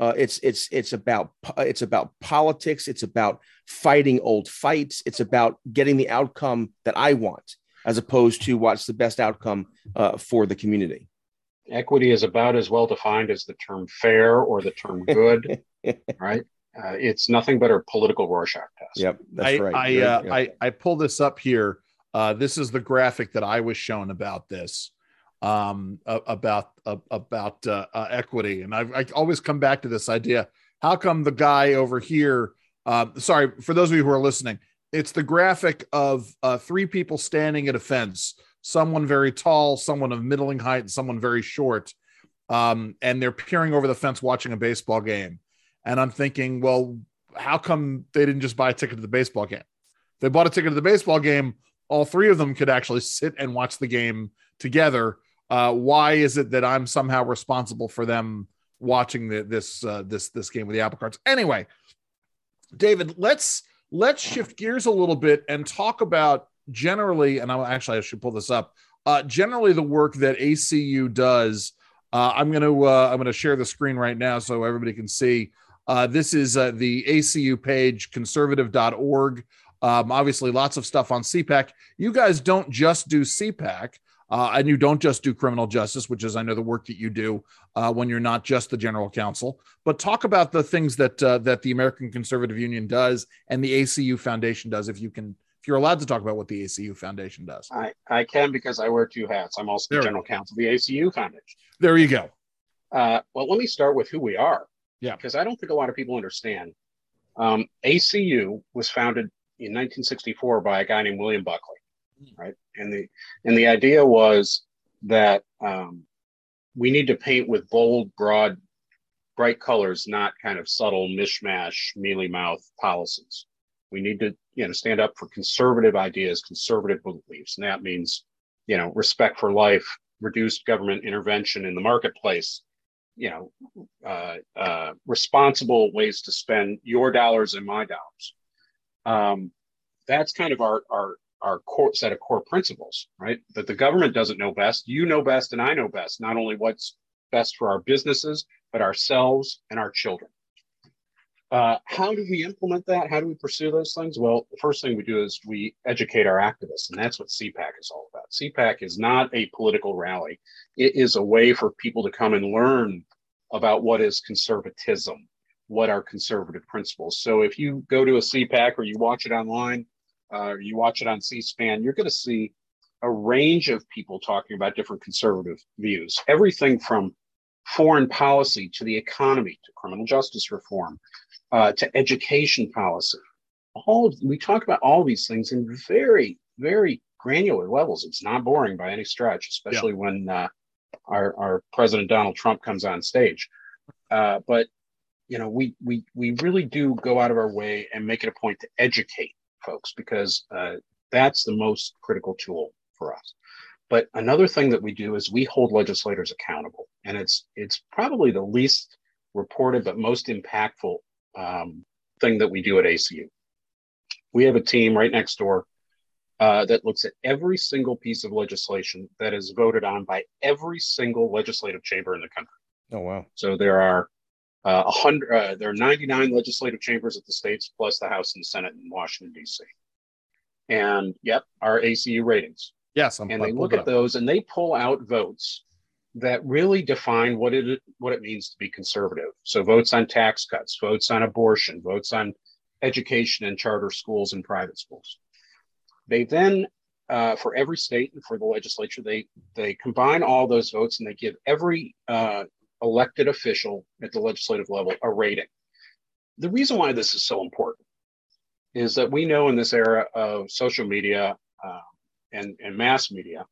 uh, it's it's it's about it's about politics. It's about fighting old fights. It's about getting the outcome that I want, as opposed to what's the best outcome uh, for the community. Equity is about as well defined as the term fair or the term good, right? Uh, it's nothing but a political Rorschach test. Yep, that's I, right. I, uh, I I pull this up here. Uh, this is the graphic that I was shown about this, um, about about uh, uh, equity, and I've, I always come back to this idea: how come the guy over here? Uh, sorry for those of you who are listening. It's the graphic of three people standing at a fence. Someone very tall, someone of middling height, and someone very short. Um, and they're peering over the fence watching a baseball game and I'm thinking, well, how come they didn't just buy a ticket to the baseball game? If they bought a ticket to the baseball game, all three of them could actually sit and watch the game together. Uh, why is it that I'm somehow responsible for them watching the, this uh, this this game with the apple carts? Anyway, David, let's let's shift gears a little bit and talk about generally. And I'm actually I should pull this up. Uh, generally, the work that ACU does. Uh, I'm to uh, I'm to share the screen right now so everybody can see. Uh, this is uh, the ACU page, conservative.org. Um, obviously, lots of stuff on CPAC. You guys don't just do CPAC, uh, and you don't just do criminal justice, which is, I know, the work that you do uh, when you're not just the general counsel. But talk about the things that uh, that the American Conservative Union does and the ACU Foundation does, if you can. If you're allowed to talk about what the ACU Foundation does, I, I can because I wear two hats. I'm also the general counsel of the ACU Foundation. There you go. Uh, well, let me start with who we are. Yeah. Because I don't think a lot of people understand. Um, ACU was founded in 1964 by a guy named William Buckley, hmm. right? And the and the idea was that um, we need to paint with bold, broad, bright colors, not kind of subtle mishmash, mealy mouth policies. We need to, you know, stand up for conservative ideas, conservative beliefs, and that means, you know, respect for life, reduced government intervention in the marketplace, you know uh, uh, responsible ways to spend your dollars and my dollars. Um, that's kind of our our our core set of core principles, right? That the government doesn't know best. You know best, and I know best. Not only what's best for our businesses, but ourselves and our children. Uh, how do we implement that? How do we pursue those things? Well, the first thing we do is we educate our activists, and that's what CPAC is all about. CPAC is not a political rally, it is a way for people to come and learn about what is conservatism, what are conservative principles. So if you go to a CPAC or you watch it online, uh, or you watch it on C SPAN, you're going to see a range of people talking about different conservative views, everything from foreign policy to the economy to criminal justice reform uh, to education policy. All of, we talk about all these things in very, very granular levels. It's not boring by any stretch, especially yeah. when uh, our, our president Donald Trump comes on stage. Uh, but you know, we we we really do go out of our way and make it a point to educate folks because uh, that's the most critical tool for us. But another thing that we do is we hold legislators accountable, and it's it's probably the least reported but most impactful um, thing that we do at ACU. We have a team right next door uh, that looks at every single piece of legislation that is voted on by every single legislative chamber in the country. Oh wow! So there are uh, hundred, uh, there are 99 legislative chambers at the states, plus the House and Senate in Washington D.C. And yep, our ACU ratings. Yes, I'm, and they look at those and they pull out votes that really define what it what it means to be conservative. So votes on tax cuts, votes on abortion, votes on education and charter schools and private schools. They then, uh, for every state and for the legislature, they they combine all those votes and they give every uh, elected official at the legislative level a rating. The reason why this is so important is that we know in this era of social media uh, and, and mass media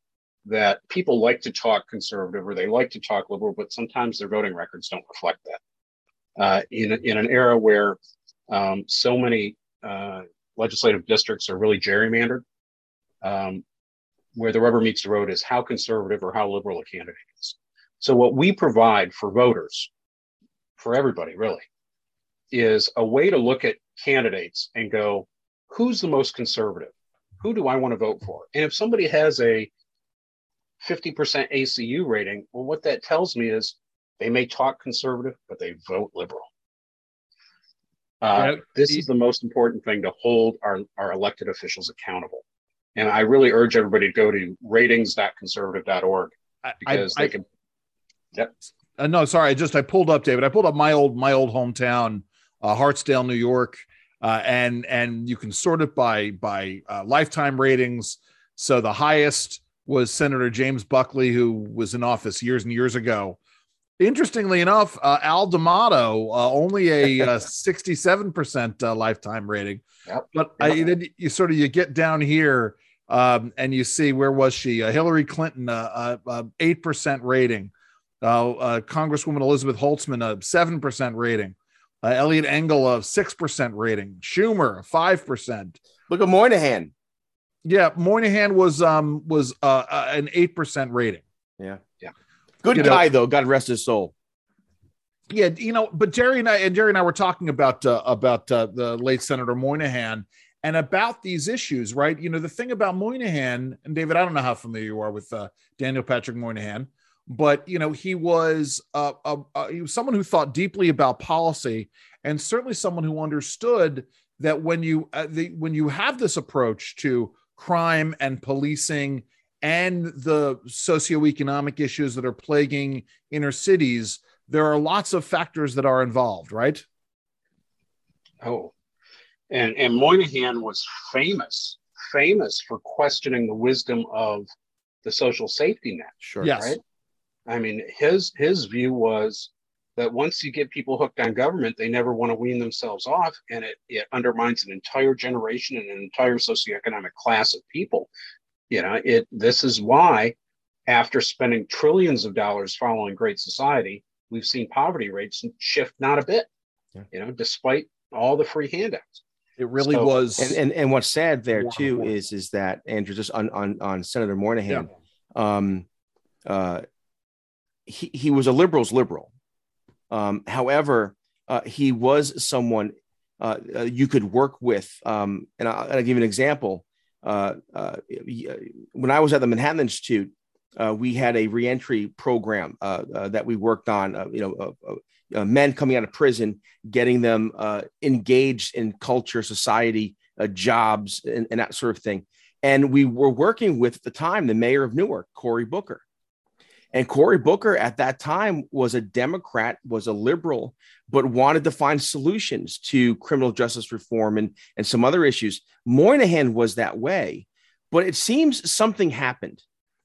that people like to talk conservative or they like to talk liberal, but sometimes their voting records don't reflect that. Uh, in, in an era where um, so many uh, legislative districts are really gerrymandered, um, where the rubber meets the road is how conservative or how liberal a candidate is. So, what we provide for voters, for everybody really, is a way to look at candidates and go, who's the most conservative? Who do I want to vote for? And if somebody has a 50% ACU rating, well, what that tells me is they may talk conservative, but they vote liberal. Uh, this is the most important thing to hold our, our elected officials accountable. And I really urge everybody to go to ratings.conservative.org because I, I, they can. Yep. Uh, no, sorry. I just I pulled up, David. I pulled up my old my old hometown, uh, Hartsdale, New York, uh, and and you can sort it by by uh, lifetime ratings. So the highest was Senator James Buckley, who was in office years and years ago. Interestingly enough, uh, Al D'Amato uh, only a uh, sixty-seven percent uh, lifetime rating. Yep. But. I, then you sort of you get down here um, and you see where was she? Uh, Hillary Clinton, eight percent rating. Congresswoman Elizabeth Holtzman, a seven percent rating. Eliot Engel, of six percent rating. Schumer, five percent. Look at Moynihan. Yeah, Moynihan was um was uh, uh an eight percent rating. Yeah, yeah, good you guy know, though. God rest his soul. Yeah, you know, but Jerry and I and Jerry and I were talking about uh, about uh, the late Senator Moynihan and about these issues, right? You know, the thing about Moynihan and David, I don't know how familiar you are with uh, Daniel Patrick Moynihan, but you know, he was uh, uh, he was someone who thought deeply about policy and certainly someone who understood that when you uh, the, when you have this approach to crime and policing and the socioeconomic issues that are plaguing inner cities, there are lots of factors that are involved, right? Oh, and and Moynihan was famous, famous for questioning the wisdom of the social safety net. Sure. Yes. Right. I mean, his his view was that once you get people hooked on government, they never want to wean themselves off, and it, it undermines an entire generation and an entire socioeconomic class of people. You know, it this is why, after spending trillions of dollars following Great Society, we've seen poverty rates shift not a bit. Yeah. You know, despite all the free handouts. It really so, was. And, and and what's sad there too is is that Andrew just on on on Senator Moynihan, yeah. um, uh, he he was a liberal's liberal um, however, uh, he was someone uh, uh, you could work with. Um, and I'll, I'll, give you an example. Uh, uh, when I was at the Manhattan Institute, we had a reentry program that we worked on. You know, men coming out of prison, getting them engaged in culture, society, jobs, and, and, that sort of thing. And we were working with at the time the mayor of Newark, Cory Booker. And Cory Booker at that time was a Democrat, was a liberal, but wanted to find solutions to criminal justice reform and, and some other issues. Moynihan was that way, but it seems something happened.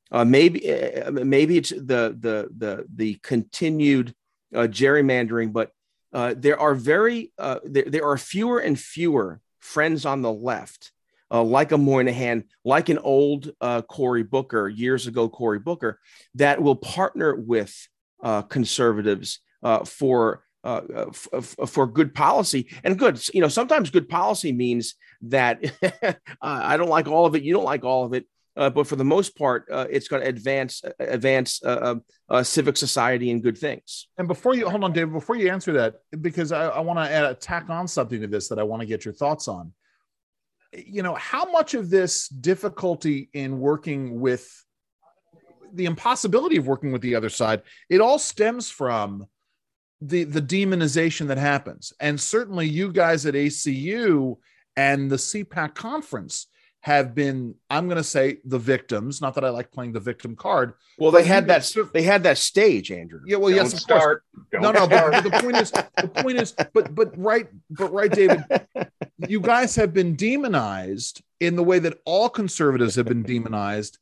Uh, maybe uh, maybe it's the the the the continued uh, gerrymandering, but uh, there are very uh, there, there are fewer and fewer friends on the left uh, like a Moynihan, like an old uh, Cory Booker, years ago, Cory Booker, that will partner with uh, conservatives uh, for. Uh, uh, f- for good policy and good, you know, sometimes good policy means that I don't like all of it, you don't like all of it, but for the most part, it's going to advance advance civic society and good things. And before you hold on, David, before you answer that, because I, I want to tack on something to this that I want to get your thoughts on you know, how much of this difficulty in working with the impossibility of working with the other side, it all stems from the the demonization that happens. And certainly you guys at ACU and the CPAC conference have been i'm going to say the victims not that i like playing the victim card well they had that they had that stage andrew. Yeah well Don't yes of start. course Don't no no but, but, the point is the point is but but right but right david you guys have been demonized in the way that all conservatives have been demonized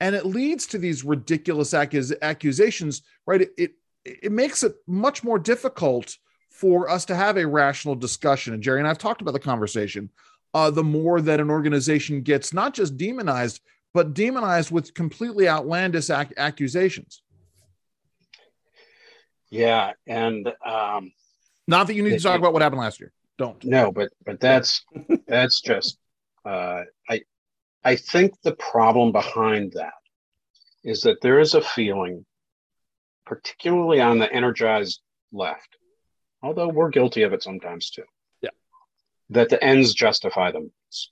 and it leads to these ridiculous accus- accusations right? It, it it makes it much more difficult for us to have a rational discussion. And jerry and i've talked about the conversation uh, the more that an organization gets not just demonized, but demonized with completely outlandish ac- accusations. Yeah, and um, not that you need it, to talk about what happened last year. Don't. No, but but that's that's just uh, I I think the problem behind that is that there is a feeling, particularly on the energized left, although we're guilty of it sometimes too, that the ends justify the means.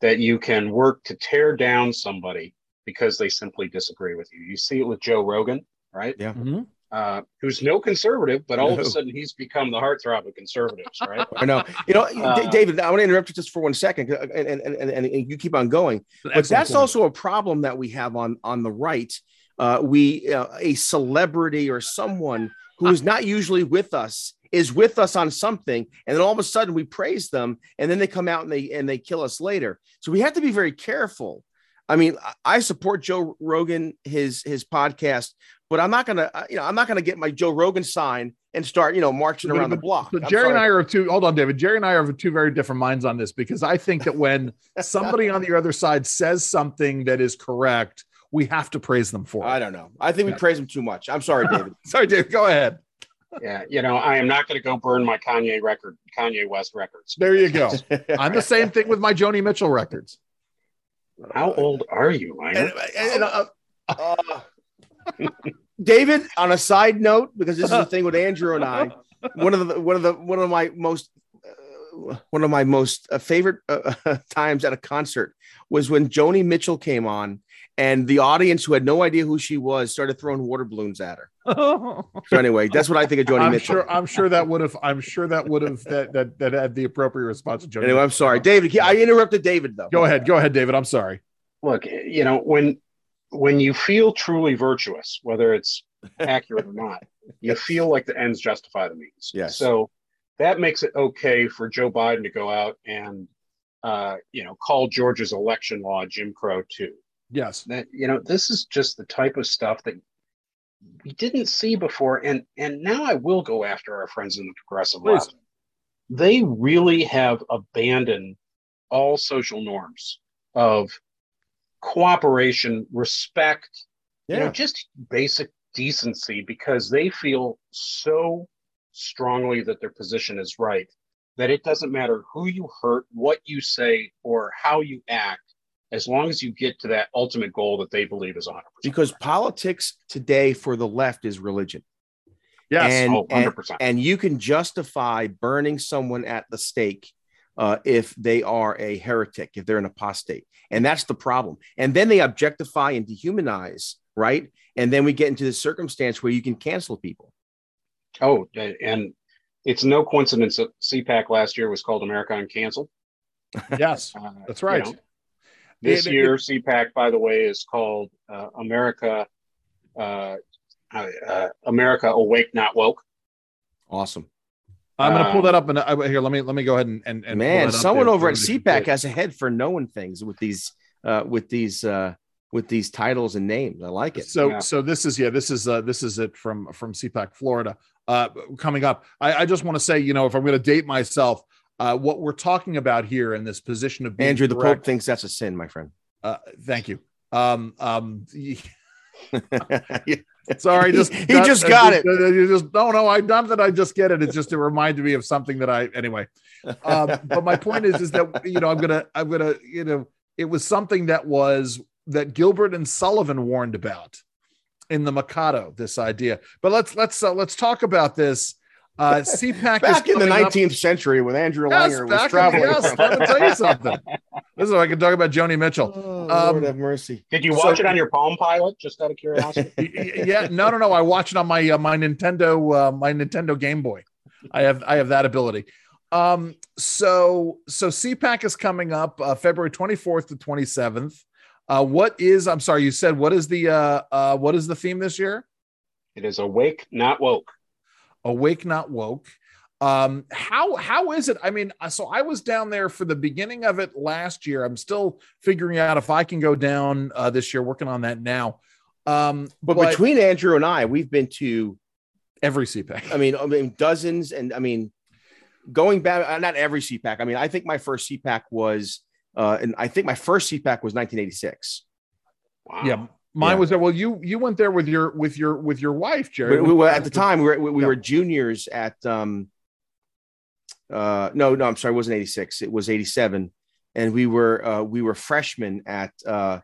That you can work to tear down somebody because they simply disagree with you. You see it with Joe Rogan, right? Yeah. Mm-hmm. Uh, who's no conservative, but all no. of a sudden he's become the heartthrob of conservatives, right? I know. You know, uh, David, I want to interrupt you just for one second, and, and, and, and you keep on going. But that's point. also a problem that we have on on the right. Uh, we uh, a celebrity or someone who is not usually with us is with us on something and then all of a sudden we praise them and then they come out and they and they kill us later so we have to be very careful i mean i support joe rogan his his podcast but i'm not gonna you know i'm not gonna get my joe rogan sign and start you know marching around the block so jerry and i are two hold on david jerry and i are of two very different minds on this because i think that when somebody on the other side says something that is correct we have to praise them for it. I don't know. I think we praise them too much. I'm sorry, David. sorry, David. Go ahead yeah, you know, I am not going to go burn my Kanye record, Kanye West records. There you go. I'm the same thing with my Joni Mitchell records. How old are you, and, and, uh, uh, David, on a side note, because this is the thing with Andrew and I, one of the one of the one of my most uh, one of my most uh, favorite uh, times at a concert was when Joni Mitchell came on and the audience who had no idea who she was started throwing water balloons at her. so anyway, that's what I think of Joni I'm Mitchell. Sure, I'm sure that would have. I'm sure that would have that that that had the appropriate response to Joni. Anyway, I'm sorry, David. I interrupted David though. Go ahead. Go ahead, David. I'm sorry. Look, you know when when you feel truly virtuous, whether it's accurate or not, you feel like the ends justify the means. Yes. So that makes it okay for Joe Biden to go out and uh, you know call Georgia's election law Jim Crow too Yes. That you know, this is just the type of stuff that we didn't see before. And and now I will go after our friends in the progressive Please. left. They really have abandoned all social norms of cooperation, respect, yeah. you know, just basic decency because they feel so strongly that their position is right that it doesn't matter who you hurt, what you say, or how you act as long as you get to that ultimate goal that they believe is 100%. Because politics today for the left is religion. Yes, and, oh, 100%. And, and you can justify burning someone at the stake uh, if they are a heretic, if they're an apostate. And that's the problem. And then they objectify and dehumanize right? And then we get into the circumstance where you can cancel people. Oh, and it's no coincidence that CPAC last year was called America Uncanceled. Yes, uh, that's right. You know, this it, year, it, CPAC, by the way, is called uh, America uh, uh America Awake Not Woke. Awesome. I'm going to pull that up and uh, here. Let me let me go ahead and and, and man, someone over at CPAC has a head for knowing things with these uh, with these uh, with these titles and names. I like it. So yeah. so this is yeah this is uh, this is it from from CPAC Florida. Uh, coming up, I, I just want to say you know if I'm going to date myself, uh, what we're talking about here in this position of being Andrew, the Pope thinks that's a sin, my friend. Uh, thank you. Um, um, Sorry, just he that, just got it. You just no, no. I not that I just get it. It's just it reminded me of something that I anyway. Um, but my point is, is that you know I'm gonna I'm gonna you know it was something that was that Gilbert and Sullivan warned about in the Mikado. This idea, but let's let's uh, let's talk about this. Uh, CPAC back in the 19th up. century when Andrew yes, Langer was traveling. yes, let me tell you something. This is I can talk about Joni Mitchell. Oh, um, Lord have mercy. Did you watch so, it on your Palm Pilot? Just out of curiosity. yeah, no, no, no. I watched it on my uh, my Nintendo uh, my Nintendo Game Boy. I have I have that ability. Um, so so CPAC is coming up uh, February 24th to 27th. Uh, what is I'm sorry, you said what is the uh, uh, what is the theme this year? It is awake, not woke. Awake, not woke. Um, how how is it? I mean, uh, so I was down there for the beginning of it last year. I'm still figuring out if I can go down uh, this year. Working on that now. Um, but, but between Andrew and I, we've been to every CPAC. I mean, I mean dozens, and I mean, going back, uh, not every CPAC. I mean, I think my first CPAC was, uh, and I think my first CPAC was 1986. Wow. Yeah, Mine yeah. was there. Well, you you went there with your with your with your wife, Jerry. We, we were at the time we were we, we yeah. were juniors at um uh no no I'm sorry it wasn't 86 it was 87 and we were uh we were freshmen at uh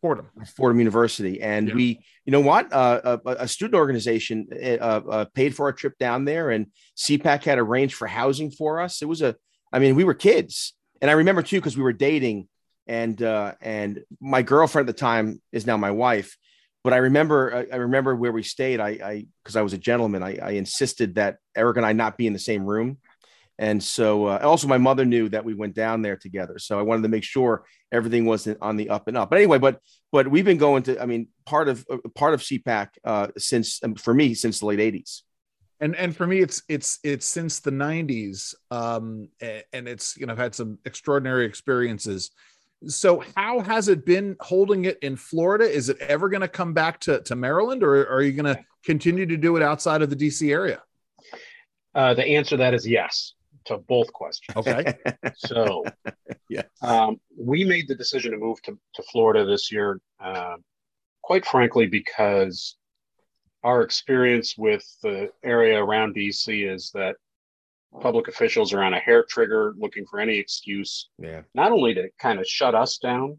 Fordham Fordham University and yeah. we you know what uh, a, a student organization uh, uh, paid for our trip down there and CPAC had arranged for housing for us it was a I mean we were kids and I remember too because we were dating and uh, and my girlfriend at the time is now my wife. But I remember I, remember where we stayed. I I because I was a gentleman. I, I insisted that Eric and I not be in the same room. And so, uh, also, my mother knew that we went down there together. So I wanted to make sure everything wasn't on the up and up. But anyway, but but we've been going to. I mean, part of uh, part of CPAC uh, since um, for me since the late '80s. And and for me, it's it's it's since the '90s, um, and it's you know I've had some extraordinary experiences so how has it been holding it in Florida? Is it ever going to come back to, to Maryland or are you going to continue to do it outside of the DC area? Uh, the answer to that is yes to both questions. Okay. so yeah, um, we made the decision to move to, to Florida this year, uh, quite frankly, because our experience with the area around DC is that public officials are on a hair trigger looking for any excuse, yeah. not only to kind of shut us down,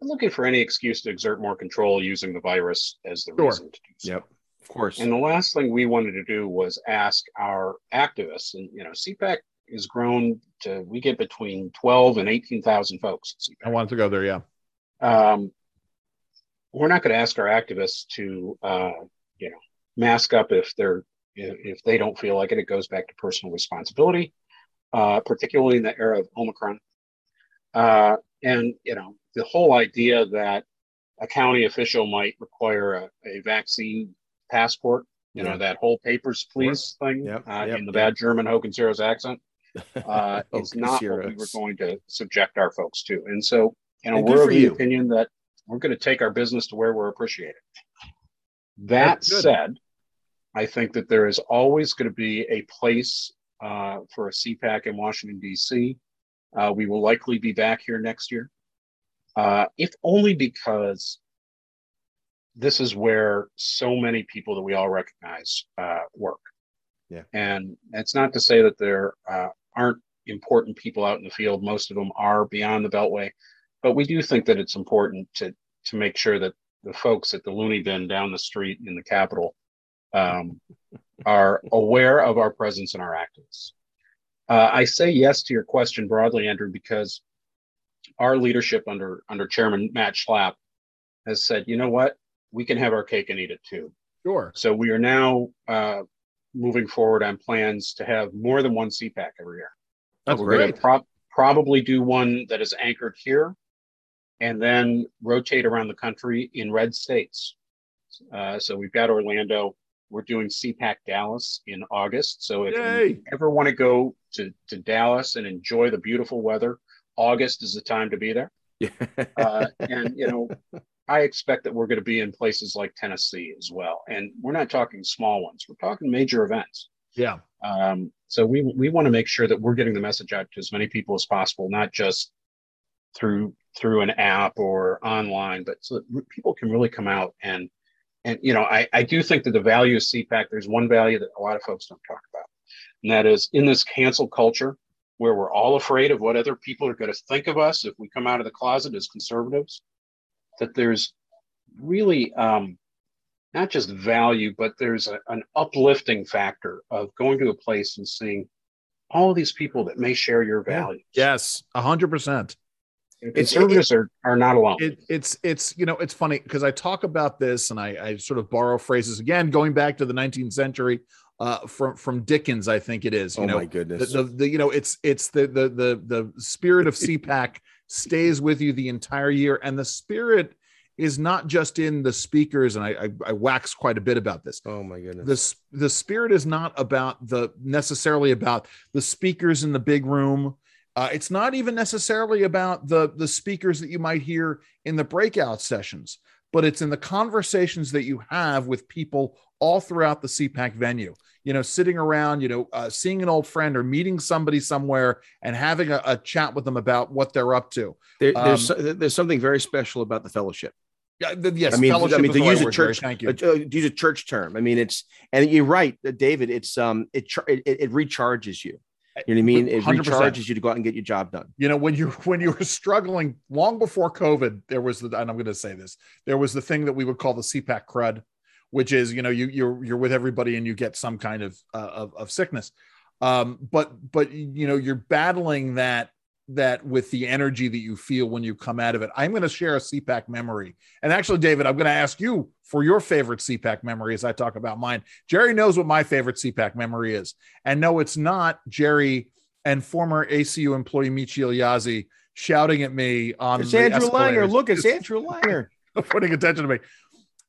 but looking for any excuse to exert more control using the virus as the sure. reason to do so. Yep, of course. And the last thing we wanted to do was ask our activists, and you know, CPAC is grown to we get between twelve and eighteen thousand folks. I wanted to go there, yeah. Um, we're not going to ask our activists to, uh, you know, mask up if they're if they don't feel like it, it goes back to personal responsibility, uh, particularly in the era of Omicron. Uh, and, you know, the whole idea that a county official might require a, a vaccine passport, you yeah. know, that whole papers, please sure. thing yep. Uh, yep. in the bad German Hogan's Heroes accent uh, is not what we were going to subject our folks to. And so, you know, and we're of the you. opinion that we're going to take our business to where we're appreciated. That said, I think that there is always going to be a place uh, for a CPAC in Washington, D.C. Uh, we will likely be back here next year, uh, if only because this is where so many people that we all recognize uh, work. Yeah. And it's not to say that there uh, aren't important people out in the field. Most of them are beyond the Beltway, but we do think that it's important to to make sure that the folks at the loony bin down the street in the Capitol um, are aware of our presence and our activists. Uh, I say yes to your question broadly, Andrew, because our leadership under under Chairman Matt Schlapp has said, you know what, we can have our cake and eat it too. Sure. So we are now uh, moving forward on plans to have more than one CPAC every year. That's We're going great. to pro- probably do one that is anchored here and then rotate around the country in red states. Uh, so we've got Orlando. We're doing CPAC Dallas in August. So if Yay. you ever want to go to, to Dallas and enjoy the beautiful weather, August is the time to be there. Uh, and, you know, I expect that we're going to be in places like Tennessee as well. And we're not talking small ones, we're talking major events. Yeah. Um, so we we want to make sure that we're getting the message out to as many people as possible, not just through through an app or online, but so that people can really come out and and you know, I, I do think that the value of CPAC, there's one value that a lot of folks don't talk about. And that is in this cancel culture where we're all afraid of what other people are going to think of us if we come out of the closet as conservatives, that there's really um, not just value, but there's a, an uplifting factor of going to a place and seeing all these people that may share your values. Yes, 100% conservatives it, it, are, are not alone it, it's it's you know it's funny because i talk about this and I, I sort of borrow phrases again going back to the 19th century uh, from from dickens i think it is you oh know, my goodness the, the, the, you know it's it's the the the, the spirit of cpac stays with you the entire year and the spirit is not just in the speakers, and I, I, I, wax quite a bit about this. Oh my goodness! The the spirit is not about the necessarily about the speakers in the big room uh, it's not even necessarily about the the speakers that you might hear in the breakout sessions but it's in the conversations that you have with people all throughout the cpac venue you know sitting around you know uh, seeing an old friend or meeting somebody somewhere and having a, a chat with them about what they're up to There, there's um, there's something very special about the fellowship. yeah, th- yes I mean, fellowship I mean to use a church, thank you uh, use a church term. I mean, it's and you're right, uh, David. It's um, it it, it recharges you. You know what I mean? It 100%. recharges you to go out and get your job done. you know when you when you were struggling long before covid there was the and i'm going to say this there was the thing that we would call the cpac crud which is you know you you're you're with everybody and you get some kind of uh, of, of sickness um but but you know you're battling that that with the energy that you feel when you come out of it i'm going to share a cpac memory and actually david i'm going to ask you for your favorite cpac memory as i talk about mine jerry knows what my favorite cpac memory is and no it's not jerry and former ACU employee Michiel Yazzie shouting at me on It's the Andrew Langer. Look, it's Andrew Langer. putting attention to me.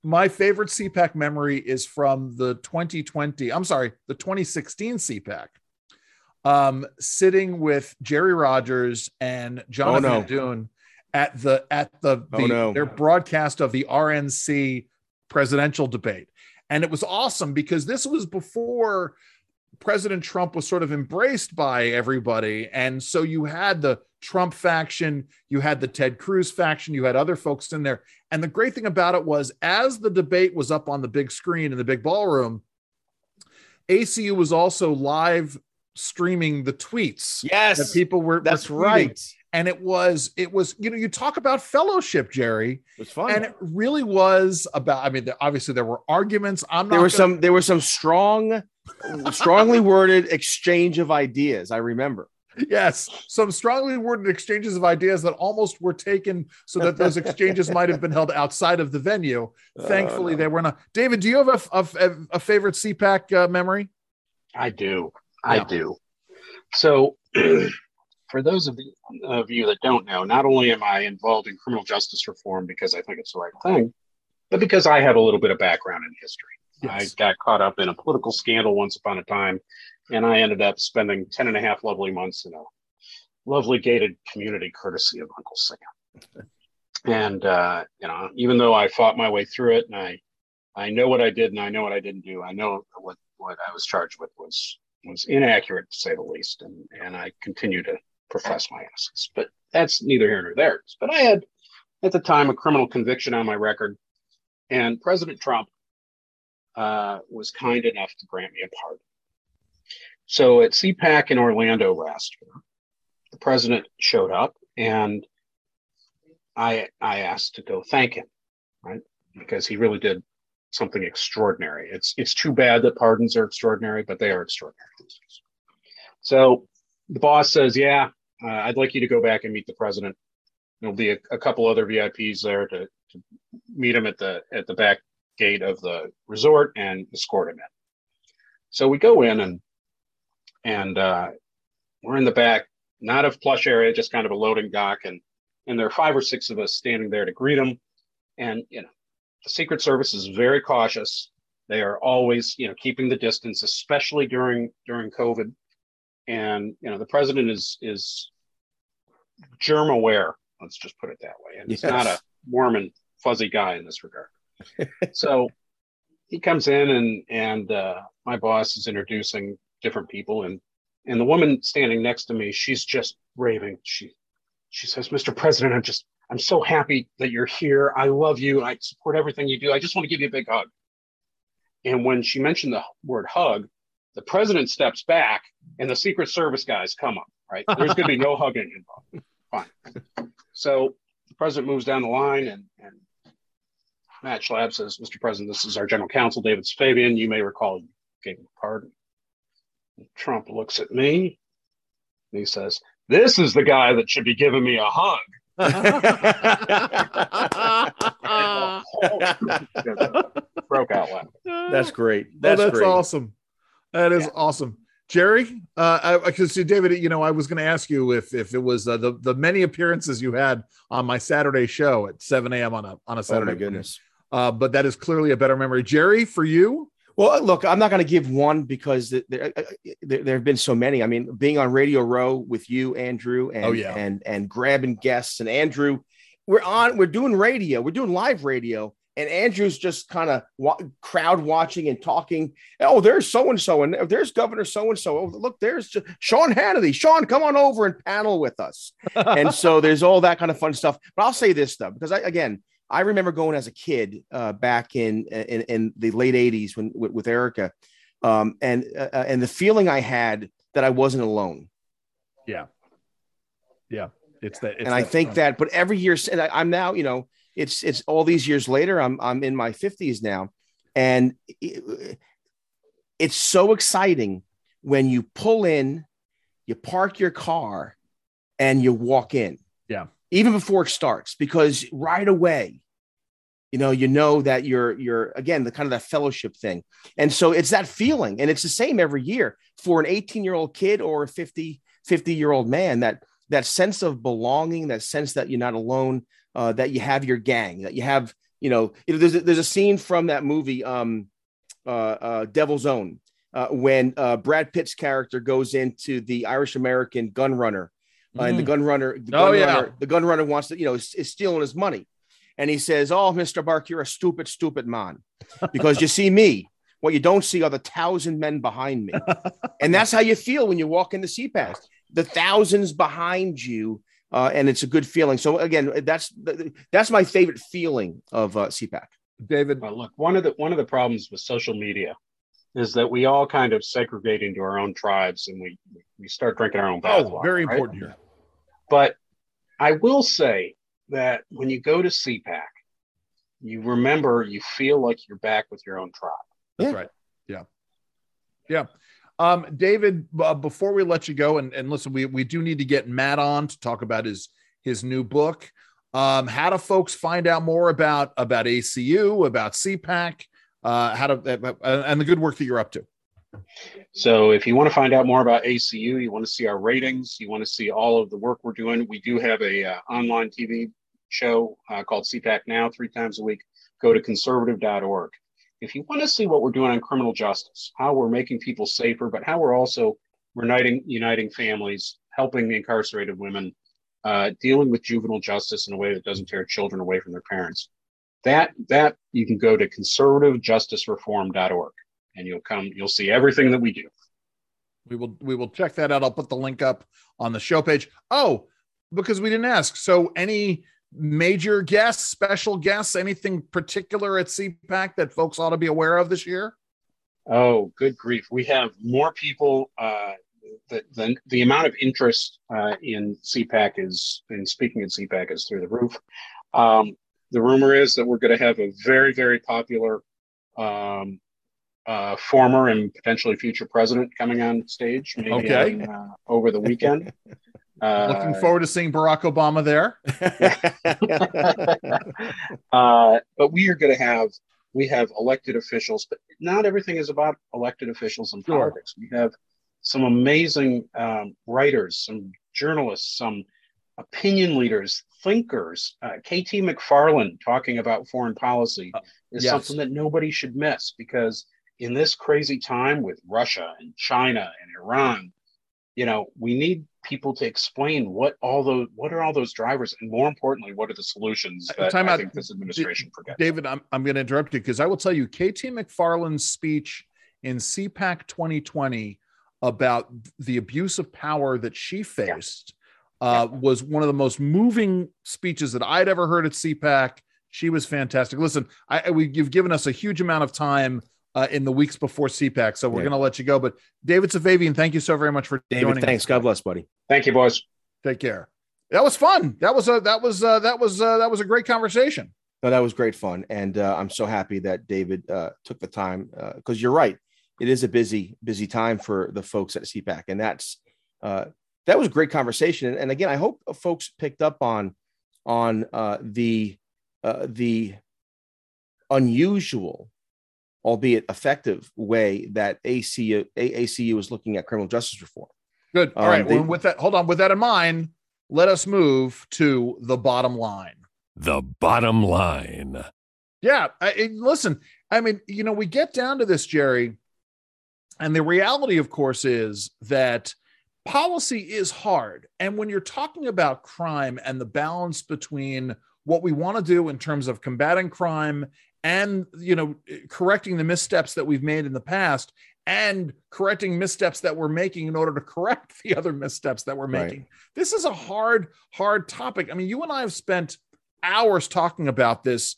My favorite CPAC memory is from the 2020, I'm sorry, the 2016 CPAC. Um, sitting with Jerry Rogers and Jonathan Oh, no. Dune at the at the, Oh, the- no. their broadcast of the RNC presidential debate. And it was awesome because this was before President Trump was sort of embraced by everybody. And so you had the Trump faction, you had the Ted Cruz faction, you had other folks in there. And the great thing about it was, as the debate was up on the big screen in the big ballroom, ACU was also live streaming the tweets that Yes, people were. that's were right. And it was, it was, you know, you talk about fellowship, Jerry, It was fun. and it really was about. I mean, obviously there were arguments. I'm not. there were gonna- some there were some strong, strongly worded exchange of ideas. I remember. Yes, some strongly worded exchanges of ideas that almost were taken so that those exchanges might have been held outside of the venue. Thankfully, Oh, no. they were not. David, do you have a, a, a favorite CPAC uh, memory? I do. I Yeah. do. So, for those of, the, of you that don't know, not only am I involved in criminal justice reform because I think it's the right thing, but because I have a little bit of background in history. I got caught up in a political scandal once upon a time, and I ended up spending 10 and a half lovely months in a lovely gated community courtesy of Uncle Sam. And, uh, you know, even though I fought my way through it and I, I know what I did and I know what I didn't do, I know what, what I was charged with was, was inaccurate to say the least. And, and I continue to profess my innocence, but that's neither here nor there. But I had at the time a criminal conviction on my record and President Trump uh, was kind enough to grant me a pardon. So at CPAC in Orlando last year, the president showed up and I I asked to go thank him, right? Because he really did something extraordinary. It's it's too bad that pardons are extraordinary, but they are extraordinary. So the boss says, "Yeah, uh, I'd like you to go back and meet the president." there'll be a, a couple other VIPs there to, to meet him at the at the back gate of the resort and escort him in. So we go in and and uh, we're in the back, not a plush area, just kind of a loading dock, and and there are five or six of us standing there to greet him. And you know, the Secret Service is very cautious. They are always, you know, keeping the distance, especially during during COVID. And you know, the president is is germ aware. Let's just put it that way. And yes. he's not a warm and fuzzy guy in this regard. so he comes in and and uh, my boss is introducing different people and and the woman standing next to me she's just raving she she says mr president i'm just i'm so happy that you're here i love you i support everything you do i just want to give you a big hug and when she mentioned the word hug the president steps back and the secret service guys come up right there's going to be no hugging involved fine so the president moves down the line and and Matt Schlapp says, Mr. President, this is our general counsel, David Safavian. You may recall you gave him a pardon. Trump looks at me and he says, This is the guy that should be giving me a hug. broke out laughing. That's great. That's, oh, that's great. awesome. That is yeah. awesome. Jerry, uh, because David, you know, I was going to ask you if if it was uh, the the many appearances you had on my Saturday show at 7 a.m. on a on a Saturday. Oh my goodness! uh, but that is clearly a better memory. Jerry, for you? Well, look, I'm not going to give one because there, uh, uh, there, there, have been so many. I mean, being on Radio Row with you, Andrew, oh, and oh, yeah. and and grabbing guests, and Andrew, we're on, we're doing radio, we're doing live radio, and Andrew's just kind of wa- crowd watching and talking. Oh, there's so and so, and there's Governor so and so. Look, there's Sean Hannity. Sean, come on over and panel with us. and so there's all that kind of fun stuff. But I'll say this though, because I again I remember going as a kid uh, back in, in, in the late '80s when with, with Erica, um, and uh, uh, and the feeling I had that I wasn't alone. Yeah, yeah, it's that. It's and I think fun. that, but every year, and I, I'm now, you know, it's it's all these years later. I'm I'm in my 50s now, and it, it's so exciting when you pull in, you park your car, and you walk in. Even before it starts, because right away, you know, you know that you're you're again the kind of that fellowship thing. And so it's that feeling, and it's the same every year for an 18-year-old kid or a 50, 50-year-old man, that that sense of belonging, that sense that you're not alone, uh, that you have your gang, that you have, you know, you know there's a, there's a scene from that movie, um, uh, uh, Devil's Own, uh, when uh, Brad Pitt's character goes into the Irish American gun runner uh, and the mm. gun runner, the gun oh, runner, yeah. the gun runner wants to, you know, is, is, stealing his money. And he says, Oh, Mr. Bark, you're a stupid, stupid man. Because you see me. What you don't see are the thousand men behind me. and that's how you feel when you walk in into CPAC. The thousands behind you. Uh, and it's a good feeling. So again, that's that's my favorite feeling of uh, CPAC. David, well, look, one of the one of the problems with social media is that we all kind of segregate into our own tribes and we we start drinking our own bathwater. Oh, very important right? here. But I will say that when you go to CPAC, you remember you feel like you're back with your own tribe. That's yeah. right. Yeah. Yeah. Um, David, uh, before we let you go, and, and listen, we, we do need to get Matt on to talk about his his new book. Um, how do folks find out more about about ACU, about CPAC, uh, how to uh, and the good work that you're up to? So if you want to find out more about ACU, you want to see our ratings, you want to see all of the work we're doing, we do have a uh, online TV show uh, called CPAC Now three times a week. Go to conservative.org. If you want to see what we're doing on criminal justice, how we're making people safer, but how we're also uniting uniting families, helping the incarcerated women, uh, dealing with juvenile justice in a way that doesn't tear children away from their parents. That that you can go to conservativejusticereform.org and you'll come you'll see everything that we do. We will we will check that out. I'll put the link up on the show page. Oh because we didn't ask. So any major guests special guests anything particular at cpac that folks ought to be aware of this year? Oh good grief. We have more people uh the, the, the amount of interest uh, in CPAC is in speaking at CPAC is through the roof. Um, the rumor is that we're going to have a very, very popular um, uh, former and potentially future president coming on stage maybe okay. on, uh, over the weekend. Uh, Looking forward to seeing Barack Obama there. uh, but we are going to have we have elected officials, but not everything is about elected officials in Sure. politics. We have some amazing um, writers, some journalists, some opinion leaders, thinkers. Uh, KT McFarland talking about foreign policy Uh, is yes. something that nobody should miss because in this crazy time with Russia and China and Iran, you know, we need people to explain what all those what are all those drivers and more importantly, what are the solutions that time I out. think this administration forgets. David, I'm, I'm going to interrupt you because I will tell you KT McFarland's speech in CPAC 2020 about the abuse of power that she faced uh, was one of the most moving speeches that I'd ever heard at CPAC. She was fantastic. Listen, I- we, you've given us a huge amount of time uh, in the weeks before CPAC, so we're Yeah. going to let you go. But David Safavian, thank you so very much for David, joining thanks. us. God bless, buddy. Thank you, boys. Take care. That was fun. That was a that was uh, that was uh, that was a great conversation. No, that was great fun, and uh, I'm so happy that David uh, took the time because you're right. It is a busy, busy time for the folks at CPAC, and that's uh, that was a great conversation. And again, I hope folks picked up on on uh, the uh, the unusual, albeit effective, way that ACU AACU is looking at criminal justice reform. Good. All Um, right. they- well, with that, hold on. With that in mind, let us move to the bottom line. The bottom line. Yeah. I, I- listen, I mean, you know, we get down to this, Jerry, and the reality, of course, is that policy is hard. And when you're talking about crime and the balance between what we want to do in terms of combating crime and, you know, correcting the missteps that we've made in the past and correcting missteps that we're making in order to correct the other missteps that we're Right. making. This is a hard, hard topic. I mean, you and I have spent hours talking about this,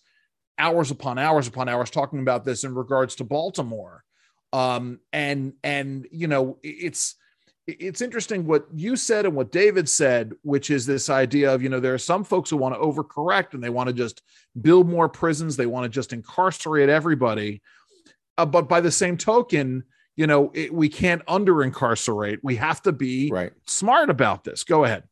hours upon hours upon hours talking about this in regards to Baltimore. Um, and and you know, it's it's interesting what you said and what David said, which is this idea of, you know, there are some folks who want to overcorrect and they want to just build more prisons, they want to just incarcerate everybody. Uh, but by the same token, you know, it, we can't under incarcerate. We have to be Right. smart about this. Go ahead.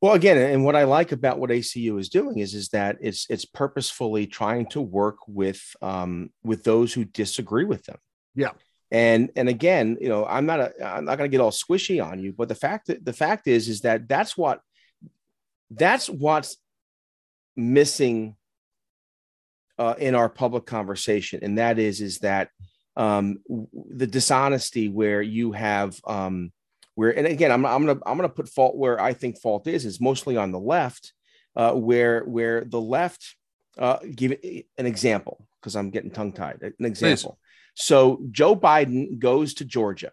Well, again, and what I like about what ACU is doing is is that it's it's purposefully trying to work with um, with those who disagree with them. Yeah. And and again, you know, I'm not a, I'm not going to get all squishy on you, but the fact that the fact is is that that's what that's what's missing uh, in our public conversation, and that is is that um, the dishonesty where you have um, where and again I'm, I'm gonna i'm gonna put fault where i think fault is is mostly on the left uh, where where the left uh, give an example because i'm getting tongue tied an example so joe biden goes to georgia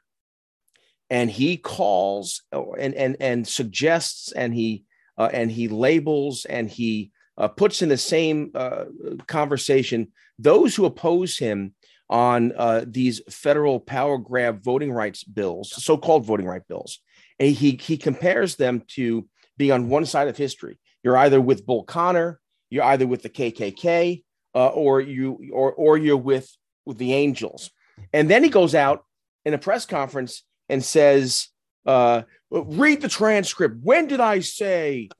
and he calls uh, and and and suggests and he uh, and he labels and he uh, puts in the same uh, conversation those who oppose him on uh, these federal power grab voting rights bills, so-called voting right bills. And he he compares them to being on one side of history. You're either with Bull Connor, you're either with the KKK, uh, or you or or you're with with the Angels. And then he goes out in a press conference and says, uh, "Read the transcript. When did I say?"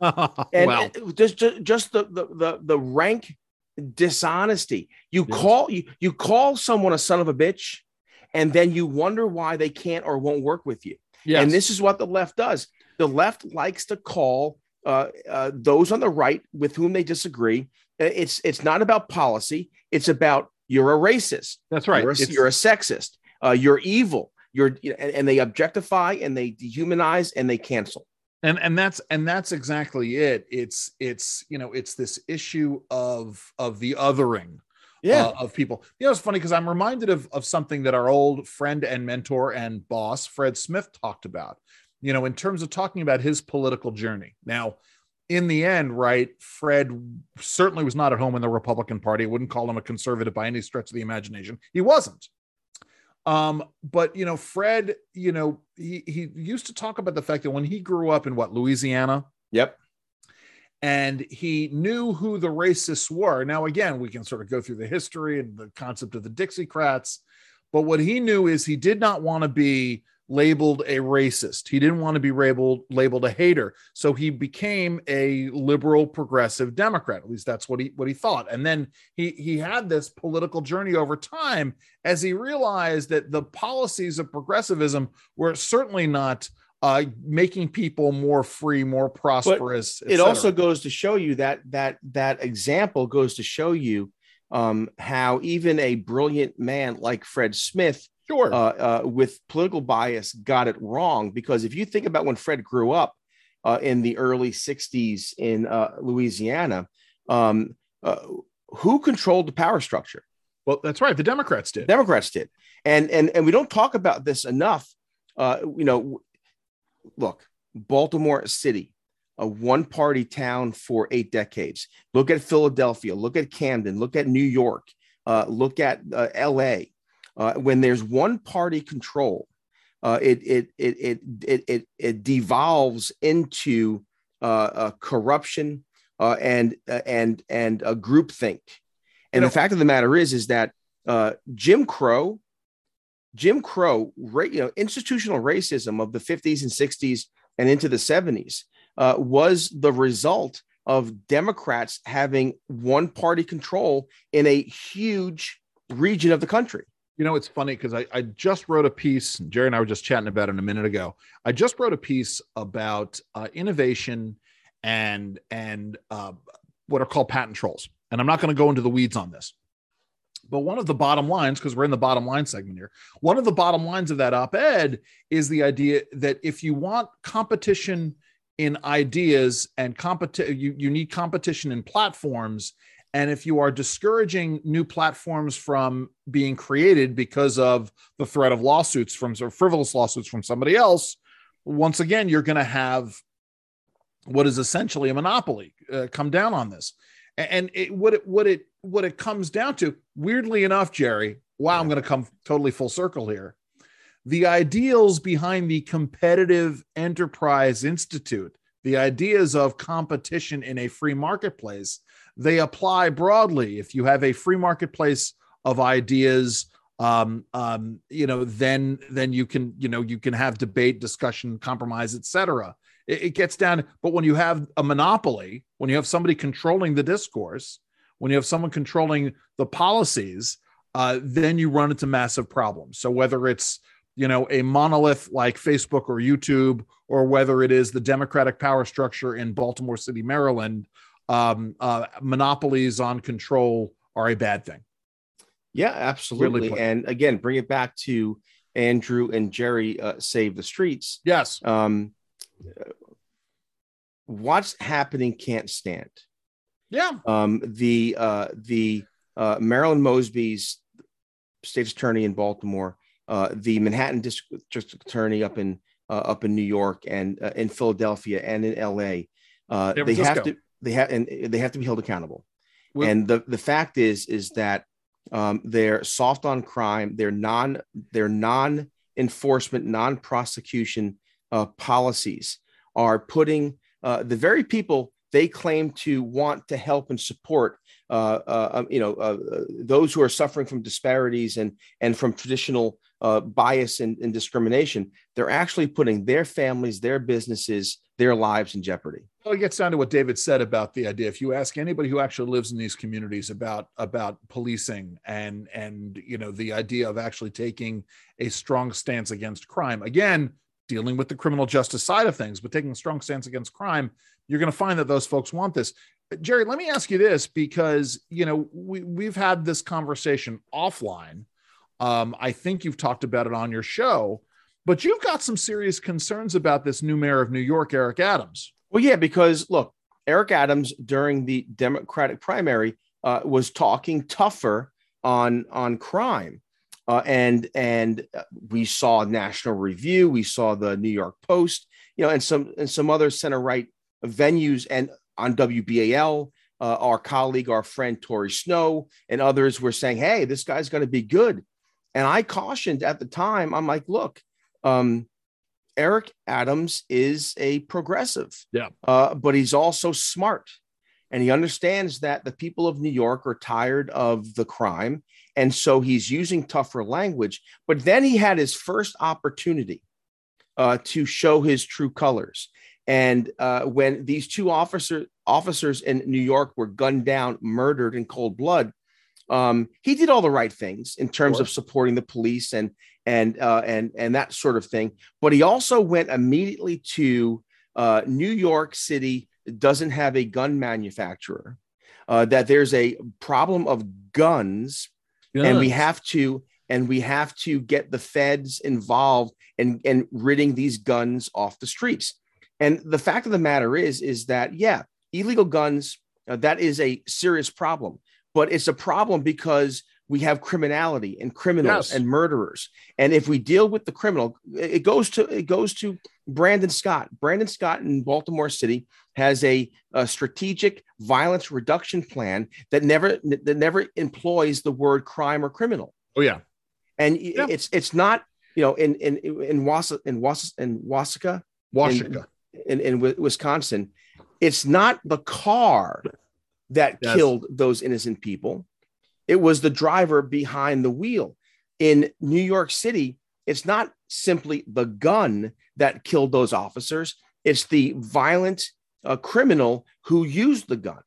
And just just, just the, the the the rank dishonesty. You Yes. call you you call someone a son of a bitch, and then you wonder why they can't or won't work with you. yes. And this is what the left does. The left likes to call uh, uh, those on the right with whom they disagree. It's it's not about policy. It's about you're a racist. that's right. You're a, you're a sexist. Uh, you're evil. You're you know, and, and they objectify and they dehumanize and they cancel. and and that's and that's exactly it it's it's you know it's this issue of of the othering uh, of people you know it's funny because i'm reminded of of something that our old friend and mentor and boss fred smith talked about you know in terms of talking about his political journey now in the end right fred certainly was not at home in the republican party I wouldn't call him a conservative by any stretch of the imagination he wasn't um, but you know, Fred, you know, he he used to talk about the fact that when he grew up in what Louisiana, Yep. and he knew who the racists were. Now, again, we can sort of go through the history and the concept of the Dixiecrats, but what he knew is he did not want to be labeled a racist. He didn't want to be labeled labeled a hater. So he became a liberal progressive Democrat. At least that's what he what he thought. And then he he had this political journey over time as he realized that the policies of progressivism were certainly not uh, making people more free, more prosperous. It also goes to show you that that that example goes to show you um, how even a brilliant man like Fred Smith sure. Uh, uh, with political bias got it wrong. Because if you think about when Fred grew up uh, in the early 60s in uh, Louisiana, um, uh, who controlled the power structure? Well, that's right. The Democrats did. Democrats did. And, and, and we don't talk about this enough. Uh, you know, look, Baltimore City, a one party town for eight decades. Look at Philadelphia, look at Camden, look at New York, uh, look at uh, LA. Uh, when there's one party control, uh, it, it, it, it, it, it, it devolves into uh, corruption uh, and, and, and a groupthink. And you know, the fact of the matter is, is that Jim Crow, Jim Crow, you know, institutional racism of the 50s and 60s and into the 70s uh, was the result of Democrats having one party control in a huge region of the country. You know, it's funny because I, I just wrote a piece, Jerry and I were just chatting about it a minute ago. I just wrote a piece about uh, innovation and and uh, what are called patent trolls. And I'm not going to go into the weeds on this. But one of the bottom lines, because we're in the bottom line segment here, one of the bottom lines of that op ed is the idea that if you want competition in ideas and competition, you, you need competition in platforms and if you are discouraging new platforms from being created because of the threat of lawsuits from or frivolous lawsuits from somebody else, once again, you're going to have what is essentially a monopoly uh, come down on this. And it, what it what it what it comes down to, weirdly enough, Jerry. Wow, I'm going to come totally full circle here. The ideals behind the Competitive Enterprise Institute, the ideas of competition in a free marketplace, they apply broadly. If you have a free marketplace of ideas, um, um, you know, then then you can you know you can have debate, discussion, compromise, etc. It, it gets down, but when you have a monopoly, when you have somebody controlling the discourse, when you have someone controlling the policies, uh, then you run into massive problems. So whether it's you know a monolith like Facebook or YouTube, or whether it is the Democratic power structure in Baltimore City, Maryland, um, uh, monopolies on control are a bad thing. Yeah, absolutely. Really and again, bring it back to Andrew and Jerry uh, save the streets. Yes. Um, what's happening can't stand. Yeah. Um, the uh, the uh, Marilyn Mosby's state's attorney in Baltimore, uh, the Manhattan district, district attorney up in uh, up in New York and uh, in Philadelphia and in L.A. Uh, they have to they have and they have to be held accountable. Well, and the the fact is is that um, they're soft on crime. They're non they're non enforcement, non prosecution uh, policies are putting uh, the very people they claim to want to help and support uh, uh, um, you know uh, uh, those who are suffering from disparities and and from traditional uh, bias and, and, discrimination they're actually putting their families their businesses their lives in jeopardy well, it gets down to what David said about the idea. If you ask anybody who actually lives in these communities about about policing and and you know the idea of actually taking a strong stance against crime, again dealing with the criminal justice side of things, but taking a strong stance against crime, you're going to find that those folks want this. Jerry, let me ask you this because you know we we've had this conversation offline. Um, I think you've talked about it on your show, but you've got some serious concerns about this new mayor of New York, Eric Adams. Well, yeah, because look, Eric Adams during the Democratic primary uh, was talking tougher on on crime, uh, and and we saw National Review, we saw the New York Post, you know, and some and some other center right venues, and on WBAL, uh, our colleague, our friend Tori Snow, and others were saying, "Hey, this guy's going to be good," and I cautioned at the time. I'm like, "Look, um, Eric Adams is a progressive. Yeah. Uh, but he's also smart. And he understands that the people of New York are tired of the crime. And so he's using tougher language. But then he had his first opportunity uh, to show his true colors. And uh, when these two officer, officers in New York were gunned down, murdered in cold blood, um, he did all the right things in terms of, of supporting the police and and uh, and and that sort of thing. But he also went immediately to uh, New York City doesn't have a gun manufacturer. Uh, that there's a problem of guns, guns, and we have to and we have to get the feds involved in, and ridding these guns off the streets. And the fact of the matter is, is that yeah, illegal guns uh, that is a serious problem, but it's a problem because we have criminality and criminals yes. and murderers. And if we deal with the criminal, it goes to it goes to Brandon Scott. Brandon Scott in Baltimore City has a, a strategic violence reduction plan that never that never employs the word crime or criminal. Oh yeah, and yeah. it's it's not you know in in in Wasa in Wasa in Waukesha, Washington, in, in, in Wisconsin, it's not the car that yes. killed those innocent people. It was the driver behind the wheel. In New York City, it's not simply the gun that killed those officers, it's the violent uh, criminal who used the gun.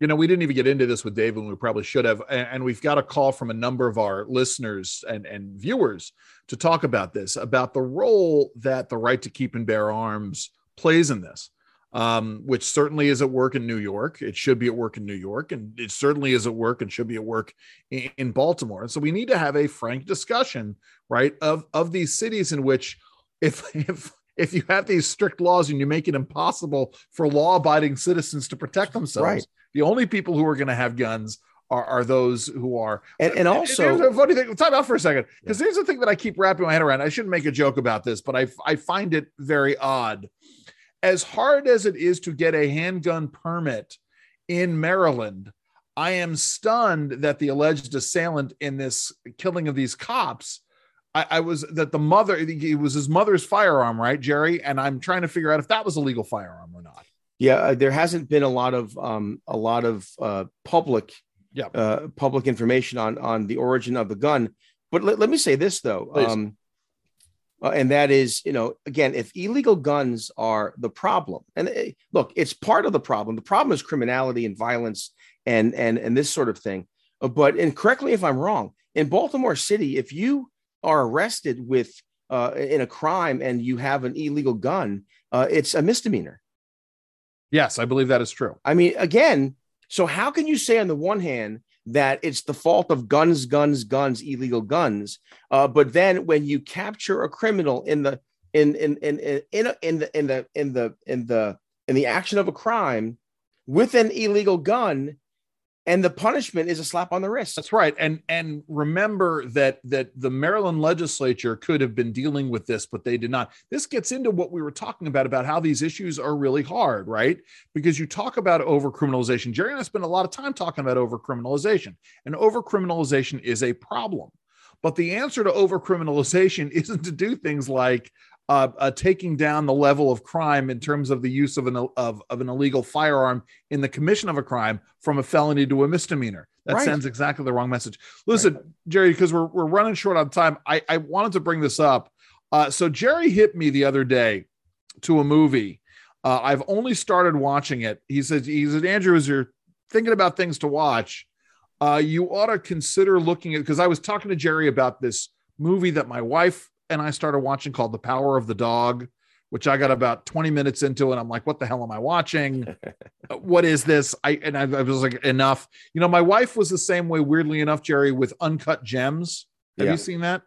You know, we didn't even get into this with Dave, and we probably should have. And we've got a call from a number of our listeners and, and viewers to talk about this, about the role that the right to keep and bear arms plays in this um, which certainly is at work in New York. It should be at work in New York, and it certainly is at work and should be at work in, in Baltimore. And so we need to have a frank discussion, right, of of these cities in which, if if if you have these strict laws and you make it impossible for law-abiding citizens to protect themselves, right. the only people who are going to have guns are, are those who are and, and also and a funny thing time out for a second because yeah. here's the thing that i keep wrapping my head around i shouldn't make a joke about this but i i find it very odd as hard as it is to get a handgun permit in Maryland, I am stunned that the alleged assailant in this killing of these cops. I, I was that the mother, it was his mother's firearm, right, Jerry? And I'm trying to figure out if that was a legal firearm or not. Yeah, uh, there hasn't been a lot of um, a lot of uh, public, yeah, uh, public information on on the origin of the gun. But let, let me say this though, um, uh, and that is, you know, again, if illegal guns are the problem, and uh, look, it's part of the problem. The problem is criminality and violence and and and this sort of thing. Uh, but and correctly if I'm wrong, in Baltimore City, if you are arrested with uh, in a crime and you have an illegal gun, uh, it's a misdemeanor. Yes, I believe that is true. I mean, again, so how can you say on the one hand that it's the fault of guns, guns, guns, illegal guns. Uh, but then when you capture a criminal in the in in in in in, in the in the in the in the in the action of a crime with an illegal gun, and the punishment is a slap on the wrist. That's right. And and remember that that the Maryland legislature could have been dealing with this, but they did not. This gets into what we were talking about about how these issues are really hard, right? Because you talk about overcriminalization. Jerry and I spend a lot of time talking about overcriminalization, and overcriminalization is a problem. But the answer to overcriminalization isn't to do things like uh, uh, taking down the level of crime in terms of the use of an of, of an illegal firearm in the commission of a crime from a felony to a misdemeanor. That right. sends exactly the wrong message. Listen, right. Jerry, because we're we're running short on time, I I wanted to bring this up. Uh, so Jerry hit me the other day to a movie. Uh, I've only started watching it. He says he said Andrew, as you're thinking about things to watch, uh, you ought to consider looking at because I was talking to Jerry about this movie that my wife and I started watching called The Power of the Dog, which I got about 20 minutes into, and I'm like, what the hell am I watching? what is this? I and I, I, was like, enough. You know, my wife was the same way, weirdly enough, Jerry, with Uncut Gems. Have yeah. you seen that?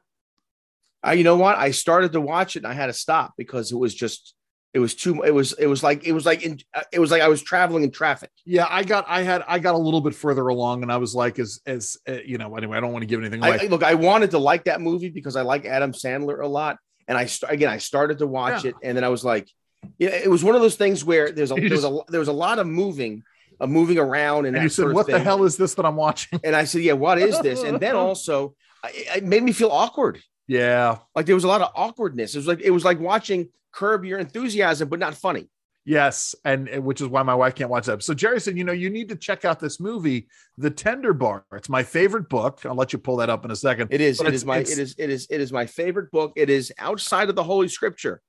Uh, you know what? I started to watch it and I had to stop because it was just it was too it was it was like it was like in, it was like i was traveling in traffic. Yeah i got i had i got a little bit further along and i was like as as uh, you know anyway i don't want to give anything away. I, look i wanted to like that movie because i like adam sandler a lot and i again i started to watch yeah. it and then i was like yeah it was one of those things where there's a there was a there was a lot of moving of moving around and, and you said what the hell is this that i'm watching? And i said yeah what is this? And then also it made me feel awkward. Yeah. Like there was a lot of awkwardness. It was like it was like watching curb your enthusiasm, but not funny. Yes, and, which is why my wife can't watch that. So Jerry said, you know, you need to check out this movie, The Tender Bar. It's my favorite book. I'll let you pull that up in a second. It is. But it is my. It is. It is. It is my favorite book. It is outside of the Holy Scripture.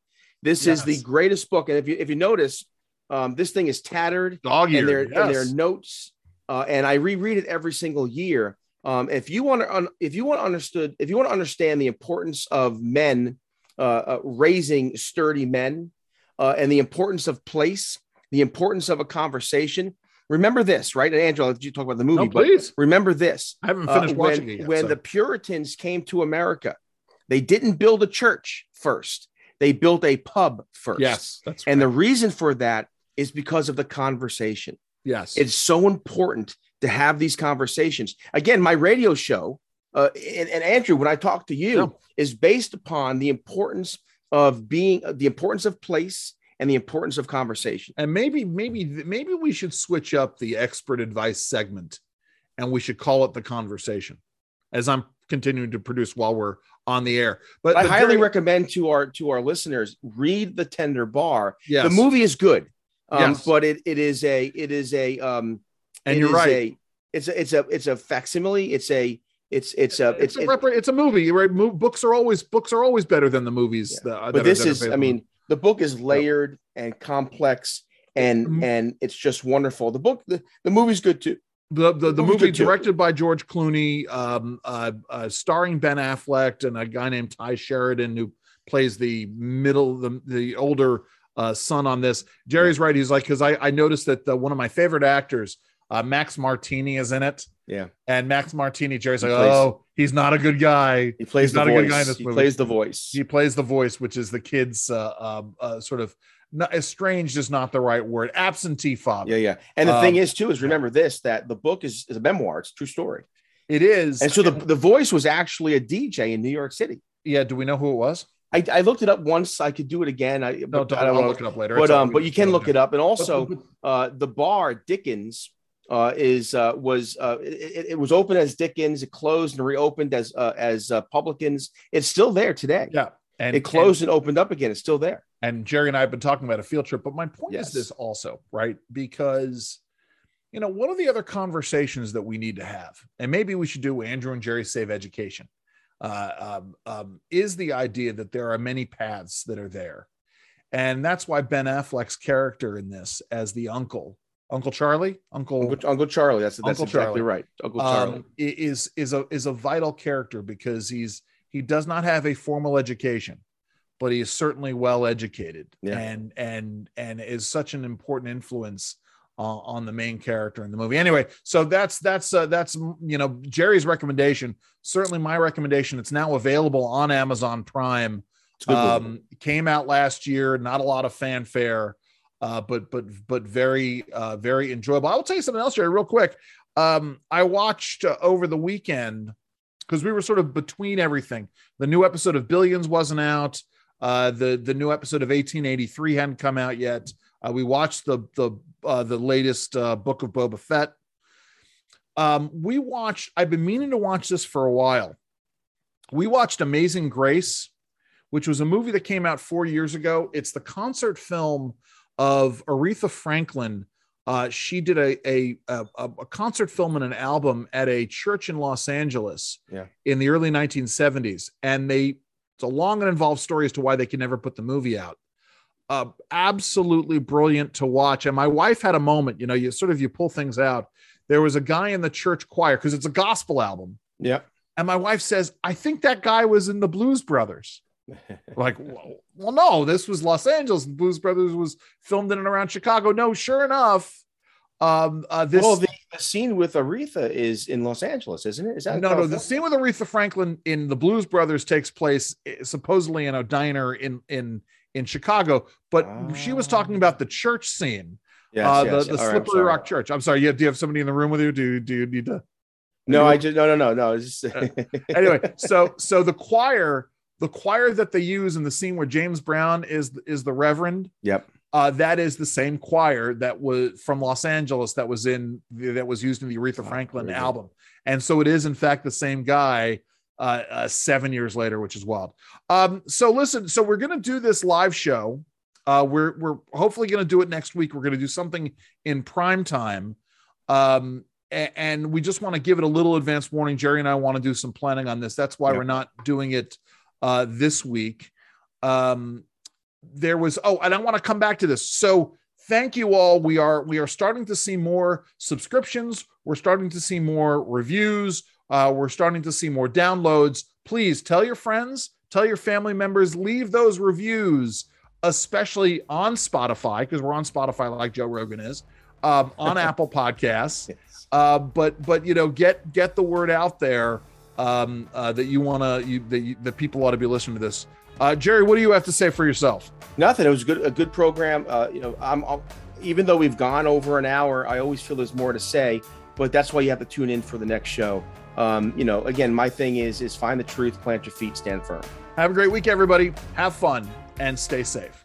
This is the greatest book, and if you if you notice, um, this thing is tattered, Dog and there ear. and there are yes. notes, uh, and I reread it every single year. Um, if you want to, un- if you want to understood, if you want to understand the importance of men raising sturdy men, uh, and the importance of place, the importance of a conversation. Remember this, right? And Angela, did you talk about the movie, No, but please. remember this: I haven't uh, finished when, watching it yet. when so- the Puritans came to America, they didn't build a church first; they built a pub first. yes, that's right. and the reason for that is because of the conversation. yes, It's so important to have these conversations. Again, my radio show, uh, and, and Andrew, when I talk to you, is based upon the importance of being the importance of place and the importance of conversation. and maybe maybe maybe we should switch up the expert advice segment, and we should call it the conversation, as I'm continuing to produce while we're on the air. But, I highly Jerry- recommend to our to our listeners read the Tender Bar. yes. The movie is good, um, Yes. but it it is a it is a um, and you're right. a- it's a it's a it's a facsimile. It's a it's it's a it's it's, a, repre- it's a movie, right? Books are always books are always better than the movies. Yeah. that- but this is I mean the book is layered and complex and Mhm. and it's just wonderful. The book the, the movie's good too. the the, the movie too. directed by George Clooney, um, uh, uh, starring Ben Affleck and a guy named Tye Sheridan who plays the middle the the older uh, son on this. Jerry's right. He's like because I I noticed that the, one of my favorite actors, uh, Max Martini, is in it. Yeah. And Max Martini, Jerry's He like, plays- oh, he's not a good guy. He plays He's the not a good guy in this he movie. plays the voice. He plays the voice, which is the kid's uh, um, uh, sort of not estranged is not the right word. Absentee father. yeah, yeah. And the thing Um, is too is remember this that the book is, is a memoir. It's a true story. It is. And so the, the voice was actually a DJ in New York City. yeah. Do we know who it was? I, I looked it up once. I could do it again. I, No, don't, I don't I'll look it up later. but um, but you can look it up. And also, uh, the bar Dickens uh, is uh, was uh, it, it was open as Dickens. It closed and reopened as uh, as uh, Publicans. It's still there today. yeah, and it closed and, opened up again. It's still there. And, and Jerry and I have been talking about a field trip, but my point Yes. is this also, right? Because you know, one of the other conversations that we need to have, and maybe we should do Andrew and Jerry save education, uh, um, um, is the idea that there are many paths that are there, and that's why Ben Affleck's character in this as the uncle, Uncle Charlie, Uncle Uncle, Uncle Charlie. That's that's Uncle exactly Charlie. right. Uncle Charlie. um, is is a is a vital character because he's he does not have a formal education, but he is certainly well educated Yeah. and and and is such an important influence uh, on the main character in the movie. Anyway, so that's that's uh, that's you know Jerry's recommendation. Certainly my recommendation. It's now available on Amazon Prime. It's a good movie. Um, came out last year. Not a lot of fanfare, uh, but but but very uh, very enjoyable. I will tell you something else, Jerry, real quick. Um, I watched uh, over the weekend because we were sort of between everything. The new episode of Billions wasn't out. Uh, the the new episode of 1883 hadn't come out yet. Uh, we watched the the uh, the latest book of Boba Fett. Um, we watched. I've been meaning to watch this for a while. We watched Amazing Grace, which was a movie that came out four years ago. It's the concert film of Aretha Franklin. Uh, she did a, a a a concert film and an album at a church in Los Angeles Yeah. in the early 1970s, and they it's a long and involved story as to why they could never put the movie out. Uh, absolutely brilliant to watch. And my wife had a moment. You know, you sort of you pull things out. There was a guy in the church choir because it's a gospel album, yeah. and my wife says, "I think that guy was in the Blues Brothers." Like, well, well, no, this was Los Angeles. The Blues Brothers was filmed in and around Chicago. No, sure enough, um, uh, this well, the, the scene with Aretha is in Los Angeles, isn't it? Is that no, no. The scene with Aretha Franklin in the Blues Brothers takes place eh, supposedly in a diner in in in Chicago, but she was talking about the church scene, Yes, uh, yes. the, the right, I'm Slippery sorry. Rock Church. I'm sorry. You, do you have somebody in the room with you? Do do you need to? No, I just no, no, no, no. It's just, Anyway, so so the choir, the choir that they use in the scene where James Brown is is the Reverend. yep. Uh, that is the same choir that was from Los Angeles that was in that was used in the Aretha Oh, Franklin good. album, and so it is in fact the same guy. Uh, uh, seven years later, which is wild. Um, so listen, so we're gonna do this live show. Uh, we're we're hopefully going to do it next week. We're going to do something in prime time, um, and we just want to give it a little advance warning. Jerry and I want to do some planning on this. That's why Yep. we're not doing it uh, this week. Um, there was oh, and I want to come back to this. So thank you all. We are we are starting to see more subscriptions. We're starting to see more reviews. Uh, we're starting to see more downloads. Please tell your friends, tell your family members, leave those reviews, especially on Spotify because we're on Spotify like Joe Rogan is, um, on Apple Podcasts. Uh, but but you know get get the word out there um, uh, that you want to you that, you, that people ought to be listening to this. Uh, Jerry, what do you have to say for yourself? Nothing. It was good. A good program. Uh, you know, I'm, I'm, even though we've gone over an hour, I always feel there's more to say. But that's why you have to tune in for the next show. Um, you know, again, my thing is is find the truth, plant your feet, stand firm. Have a great week, everybody. Have fun and stay safe.